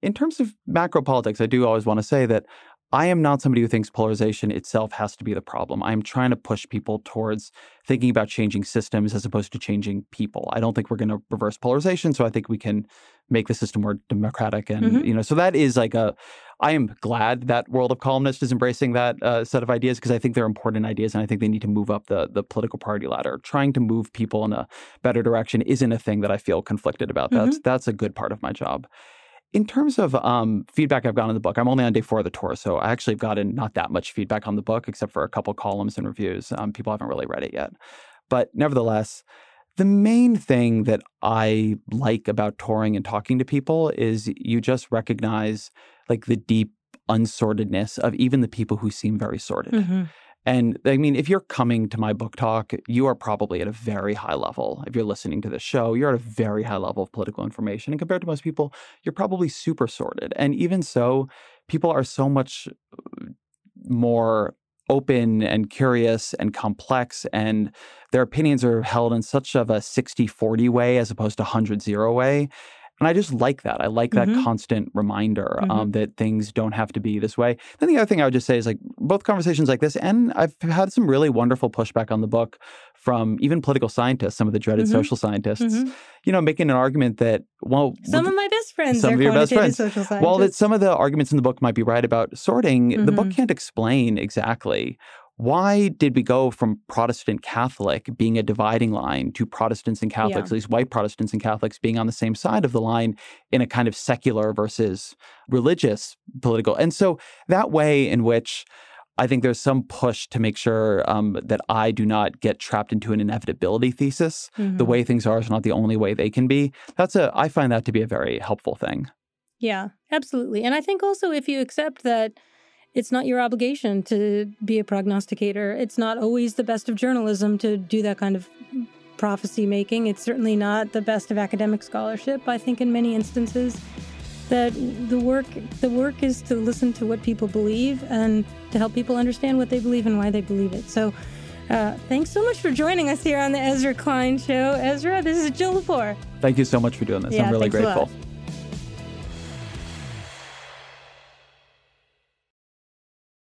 In terms of macro politics, I do always want to say that I am not somebody who thinks polarization itself has to be the problem. I'm trying to push people towards thinking about changing systems as opposed to changing people. I don't think we're going to reverse polarization, so I think we can make the system more democratic and mm-hmm. you know so that is like a I am glad that World of Columnist is embracing that uh, set of ideas because I think they're important ideas and I think they need to move up the the political party ladder. Trying to move people in a better direction isn't a thing that I feel conflicted about. Mm-hmm. That's that's a good part of my job. In terms of um, feedback I've gotten in the book, I'm only on day four of the tour, so I actually have gotten not that much feedback on the book, except for a couple columns and reviews. Um, people haven't really read it yet, but nevertheless, the main thing that I like about touring and talking to people is you just recognize like the deep unsortedness of even the people who seem very sorted. Mm-hmm. And I mean, if you're coming to my book talk, you are probably at a very high level. If you're listening to the show, you're at a very high level of political information. And compared to most people, you're probably super sorted. And even so, people are so much uh, more open and curious and complex and their opinions are held in such of a 60-40 way as opposed to 100-0 way and I just like that. I like that mm-hmm. constant reminder mm-hmm. um, that things don't have to be this way. Then the other thing I would just say is like both conversations like this, and I've had some really wonderful pushback on the book from even political scientists, some of the dreaded mm-hmm. social scientists, mm-hmm. you know, making an argument that, well, some of my best friends, some of your best friends, social scientists. Well, that some of the arguments in the book might be right about sorting, the book mm-hmm. can't explain exactly why did we go from Protestant Catholic being a dividing line to Protestants and Catholics, yeah. at least white Protestants and Catholics being on the same side of the line in a kind of secular versus religious political? And so that way in which I think there's some push to make sure um, that I do not get trapped into an inevitability thesis. Mm-hmm. The way things are is not the only way they can be. That's a I find that to be a very helpful thing. Yeah, absolutely. And I think also if you accept that it's not your obligation to be a prognosticator. It's not always the best of journalism to do that kind of prophecy making. It's certainly not the best of academic scholarship. I think in many instances that the work the work is to listen to what people believe and to help people understand what they believe and why they believe it. So uh, thanks so much for joining us here on the Ezra Klein Show. Ezra, this is Jill Lepore. Thank you so much for doing this. Yeah, I'm really grateful.